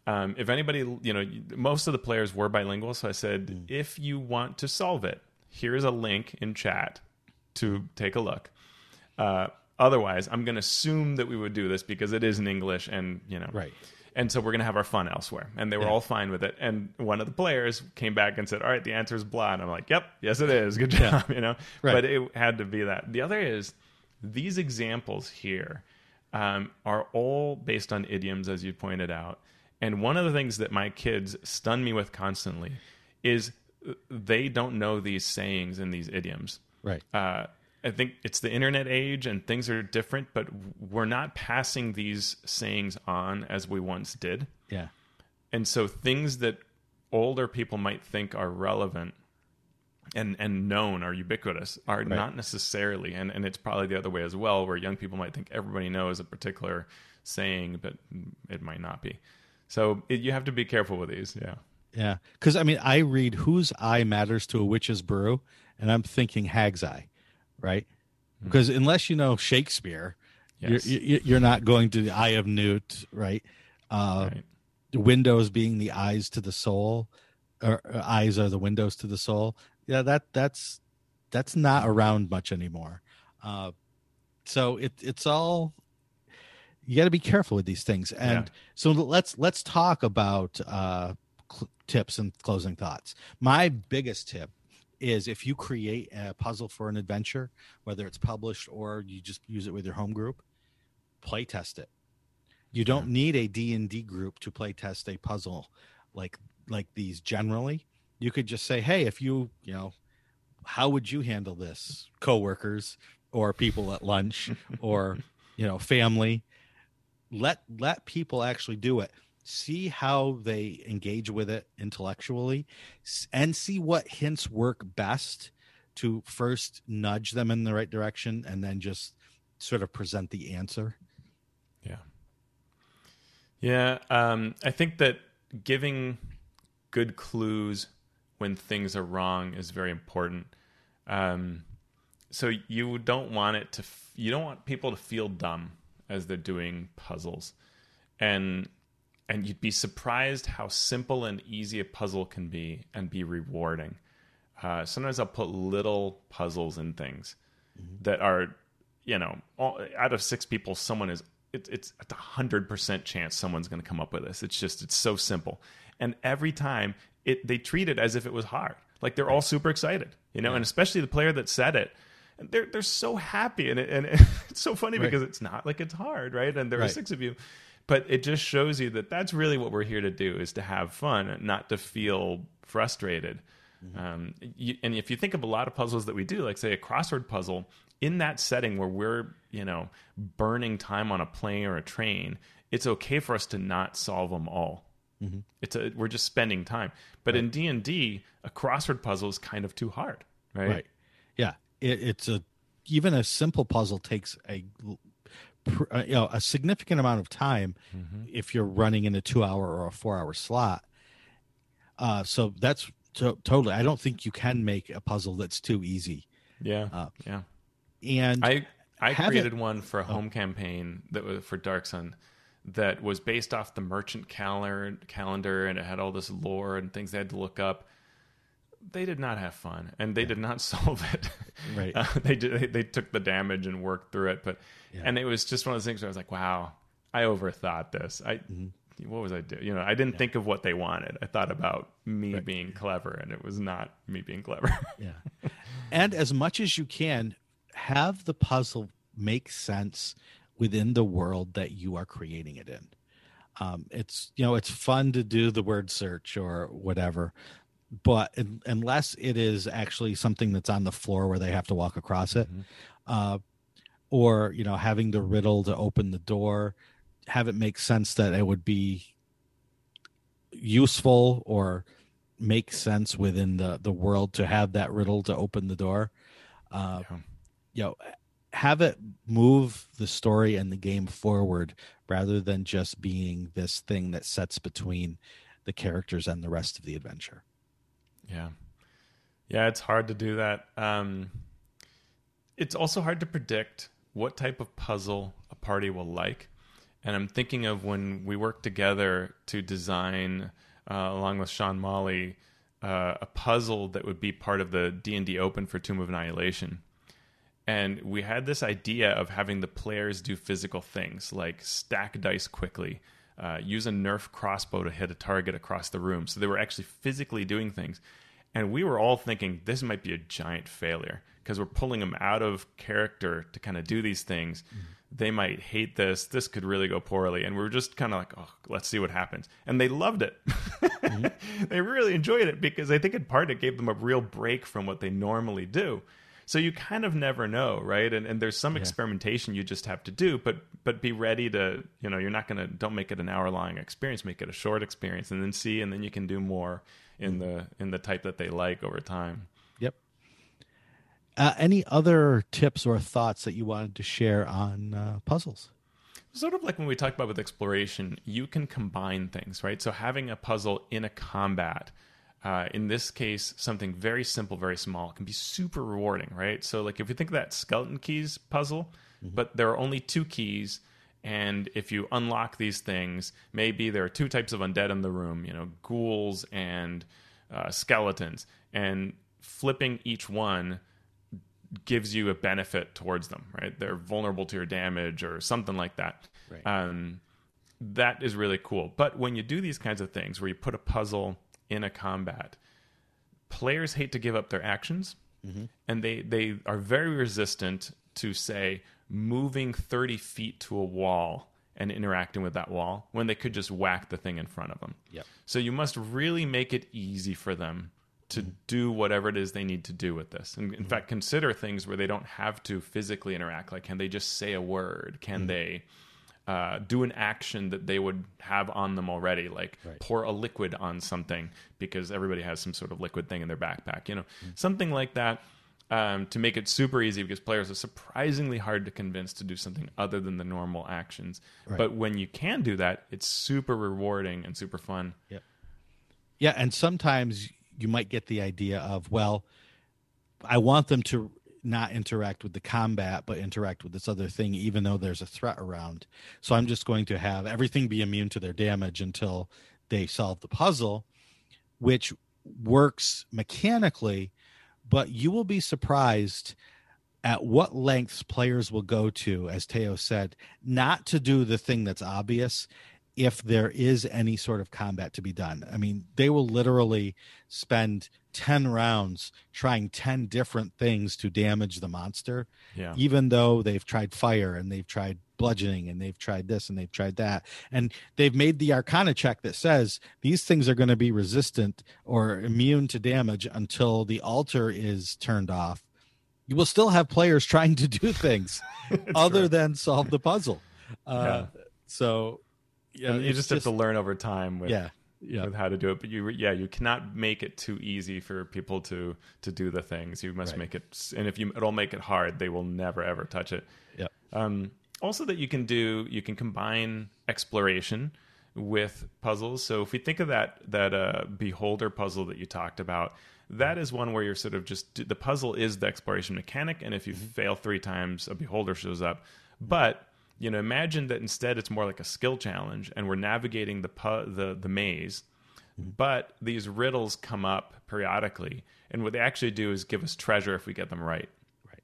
um, if anybody you know most of the players were bilingual so i said mm. if you want to solve it here's a link in chat to take a look uh, otherwise i'm going to assume that we would do this because it is in english and you know right and so we're going to have our fun elsewhere. And they were yeah. all fine with it. And one of the players came back and said, "All right, the answer is blah." And I'm like, "Yep, yes, it is. Good job." Yeah. You know, right. but it had to be that. The other is these examples here um, are all based on idioms, as you pointed out. And one of the things that my kids stun me with constantly is they don't know these sayings and these idioms. Right. Uh, I think it's the internet age and things are different, but we're not passing these sayings on as we once did. Yeah. And so things that older people might think are relevant and and known are ubiquitous are right. not necessarily and and it's probably the other way as well where young people might think everybody knows a particular saying but it might not be. So it, you have to be careful with these, yeah. Yeah, because I mean, I read "Whose Eye Matters to a Witch's Brew," and I'm thinking Hag's Eye right? Mm-hmm. Because unless you know Shakespeare, yes. you're, you're not going to the Eye of Newt, right? Uh, right. The windows being the eyes to the soul, or, or eyes are the windows to the soul. Yeah, that that's that's not around much anymore. Uh, so it it's all you got to be careful with these things. And yeah. so let's let's talk about uh, cl- tips and closing thoughts. My biggest tip is if you create a puzzle for an adventure, whether it's published or you just use it with your home group, play test it. You don't need a D&D group to play test a puzzle like like these generally. You could just say, "Hey, if you, you know, how would you handle this?" coworkers or people at lunch or, you know, family. Let let people actually do it see how they engage with it intellectually and see what hints work best to first nudge them in the right direction and then just sort of present the answer yeah yeah um, i think that giving good clues when things are wrong is very important um, so you don't want it to f- you don't want people to feel dumb as they're doing puzzles and and you'd be surprised how simple and easy a puzzle can be and be rewarding. Uh, sometimes I'll put little puzzles in things mm-hmm. that are, you know, all, out of six people, someone is. It, it's a hundred percent chance someone's going to come up with this. It's just it's so simple, and every time it they treat it as if it was hard. Like they're all super excited, you know, yeah. and especially the player that said it and they're they're so happy and it, and it's so funny right. because it's not like it's hard right and there right. are six of you but it just shows you that that's really what we're here to do is to have fun not to feel frustrated mm-hmm. um, you, and if you think of a lot of puzzles that we do like say a crossword puzzle in that setting where we're you know burning time on a plane or a train it's okay for us to not solve them all mm-hmm. it's a, we're just spending time. But right. in d&d a crossword puzzle is kind of too hard right, right. yeah. It, it's a even a simple puzzle takes a uh, you know a significant amount of time mm-hmm. if you're running in a two hour or a four hour slot. Uh, so that's to- totally i don't think you can make a puzzle that's too easy. Yeah. Uh, yeah. and i I created it- one for a home campaign that was for Dark Sun that was based off the merchant calendar calendar and it had all this lore and things they had to look up. They did not have fun and they did not solve it. Right. Uh, they did they, they took the damage and worked through it, but Yeah. and it was just one of those things where I was like, wow, I overthought this. I Mm-hmm. what was I doing? You know, I didn't think of what they wanted. I thought about me being clever and it was not me being clever. Yeah. and as much as you can, have the puzzle make sense within the world that you are creating it in. Um, it's you know it's fun to do the word search or whatever, but un- unless it is actually something that's on the floor where they have to walk across it, uh, or you know having the riddle to open the door, have it make sense that it would be useful or make sense within the the world to have that riddle to open the door uh Yeah. you know have it move the story and the game forward rather than just being this thing that sets between the characters and the rest of the adventure Yeah. Yeah, it's hard to do that. Um, it's also hard to predict what type of puzzle a party will like. And I'm thinking of when we worked together to design, uh, along with Sean Molly, uh, a puzzle that would be part of the D&D Open for Tomb of Annihilation. And we had this idea of having the players do physical things like stack dice quickly, uh, use a Nerf crossbow to hit a target across the room. So they were actually physically doing things. And we were all thinking this might be a giant failure because we're pulling them out of character to kind of do these things. They might hate this. This could really go poorly. And we were just kind of like, oh, let's see what happens. And they loved it. they really enjoyed it because I think in part it gave them a real break from what they normally do. So you kind of never know, right? And and there's some experimentation you just have to do, but but be ready to, you know, you're not gonna don't make it an hour long experience, make it a short experience, and then see, and then you can do more in the in the type that they like over time. yep uh, any other tips or thoughts that you wanted to share on uh, puzzles Sort of like when we talked about with exploration, you can combine things, right? So having a puzzle in a combat, uh, in this case, something very simple, very small, can be super rewarding, right? So, like if you think of that skeleton keys puzzle, but there are only two keys, and if you unlock these things, maybe there are two types of undead in the room, you know, ghouls and uh, skeletons, and flipping each one gives you a benefit towards them, right? They're vulnerable to your damage or something like that. Right. Um, that is really cool. But when you do these kinds of things where you put a puzzle in a combat, players hate to give up their actions mm-hmm. and they, they are very resistant to, say, moving 30 feet to a wall and interacting with that wall when they could just whack the thing in front of them. Yep. So you must really make it easy for them to mm-hmm. do whatever it is they need to do with this. And in mm-hmm. fact, consider things where they don't have to physically interact. Like, can they just say a word? Can they uh, do an action that they would have on them already? Like Right. pour a liquid on something because everybody has some sort of liquid thing in their backpack, you know, something like that. Um, to make it super easy because players are surprisingly hard to convince to do something other than the normal actions. Right. But when you can do that, it's super rewarding and super fun. Yep. Yeah, and sometimes you might get the idea of, well, I want them to not interact with the combat, but interact with this other thing, even though there's a threat around. So I'm just going to have everything be immune to their damage until they solve the puzzle, which works mechanically, but you will be surprised at what lengths players will go to, as Teo said, not to do the thing that's obvious if there is any sort of combat to be done. I mean, they will literally spend 10 rounds trying 10 different things to damage the monster, Yeah. even though they've tried fire and they've tried bludgeoning and they've tried this and they've tried that. And they've made the arcana check that says these things are going to be resistant or immune to damage until the altar is turned off. You will still have players trying to do things other true. than solve the puzzle. Uh, So, yeah, you it's just, have to learn over time with, yeah, yeah, with how to do it. But you, yeah, you cannot make it too easy for people to to do the things. You must Right. make it, and if you it'll make it hard, they will never ever touch it. yeah. Um, also, that you can do, you can combine exploration with puzzles. So if we think of that that uh, beholder puzzle that you talked about, that is one where you're sort of just the puzzle is the exploration mechanic, and if you Mm-hmm. fail three times, a beholder shows up. But you know, imagine that instead it's more like a skill challenge, and we're navigating the pu- the the maze. Mm-hmm. But these riddles come up periodically, and what they actually do is give us treasure if we get them right. Right.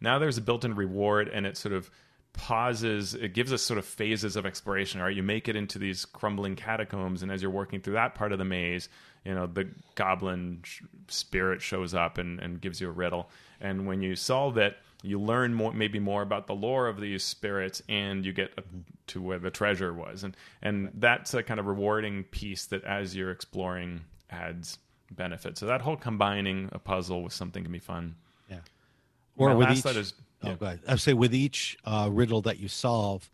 Now there's a built-in reward, and it sort of pauses. It gives us sort of phases of exploration. Right, you make it into these crumbling catacombs, and as you're working through that part of the maze, you know the goblin sh- spirit shows up and, and gives you a riddle. And when you solve it, you learn more, maybe more about the lore of these spirits, and you get to where the treasure was. And and that's a kind of rewarding piece that, as you're exploring, adds benefit. So that whole combining a puzzle with something can be fun. Yeah. My Or with last each, thought is oh, yeah. go ahead. I say with each uh, riddle that you solve,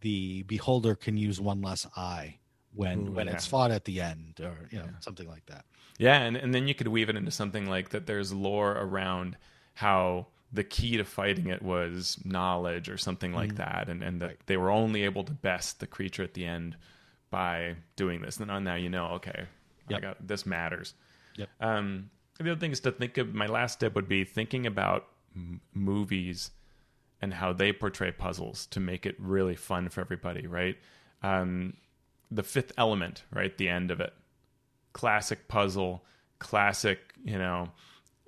the beholder can use one less eye when Ooh, when yeah. it's fought at the end, or you know something like that. Yeah, and, and then you could weave it into something like that there's lore around how the key to fighting it was knowledge or something like that, and, and that Right. they were only able to best the creature at the end by doing this. And then now you know, okay, I got this matters. Yep. Um, the other thing is to think of my last step would be thinking about m- movies and how they portray puzzles to make it really fun for everybody, right? Um, the fifth element, right? The end of it. Classic puzzle, classic, you know,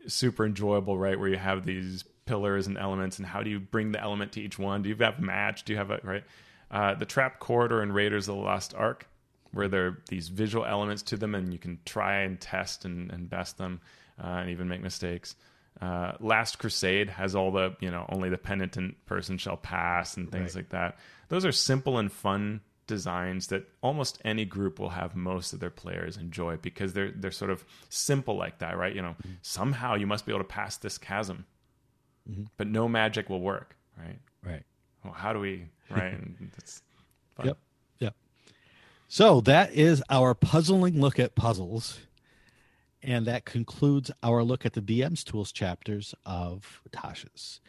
super enjoyable, right? Where you have these pillars and elements, and how do you bring the element to each one? Do you have a match? Do you have a, right? Uh, the Trap Corridor in Raiders of the Lost Ark, where there are these visual elements to them, and you can try and test and, and best them uh, and even make mistakes. Uh, Last Crusade has all the, you know, only the penitent person shall pass and things Right. like that. Those are simple and fun designs that almost any group will have most of their players enjoy because they're they're sort of simple like that, right? You know, Mm-hmm. somehow you must be able to pass this chasm, but no magic will work, right? Right. Well, how do we, right? Yep. Yep. So that is our puzzling look at puzzles. And that concludes our look at the DM's Tools chapters of Tasha's.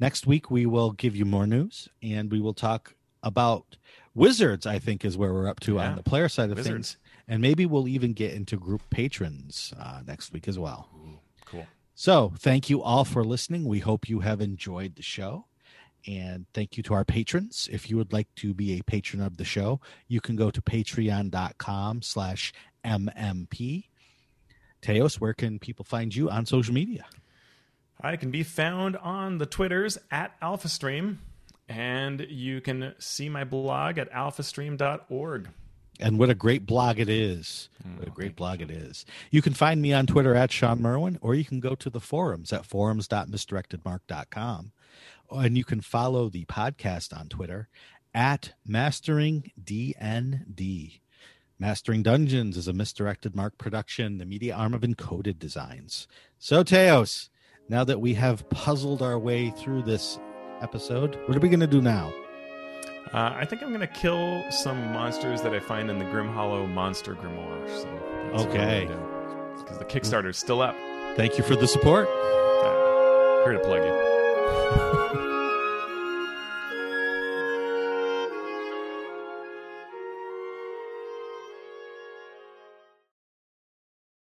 Next week, we will give you more news and we will talk about wizards, I think, is where we're up to Yeah. on the player side of Wizards. things. And maybe we'll even get into group patrons uh, next week as well. Cool. So, thank you all for listening. We hope you have enjoyed the show. And thank you to our patrons. If you would like to be a patron of the show, you can go to patreon.com slash MMP. Teos, where can people find you on social media? I can be found on the Twitters at AlphaStream, and you can see my blog at alphastream.org. And what a great blog it is. What a great blog it is. You can find me on Twitter at Shawn Merwin, or you can go to the forums at forums.misdirectedmark.com. And you can follow the podcast on Twitter at Mastering DND. Mastering Dungeons is a misdirected mark production, the media arm of Encoded Designs. So, Teos, now that we have puzzled our way through this episode, what are we going to do now? Uh, I think I'm going to kill some monsters that I find in the Grim Hollow Monster Grimoire. So Okay. Because the Kickstarter's still up. Thank you for the support. Uh, here to plug you.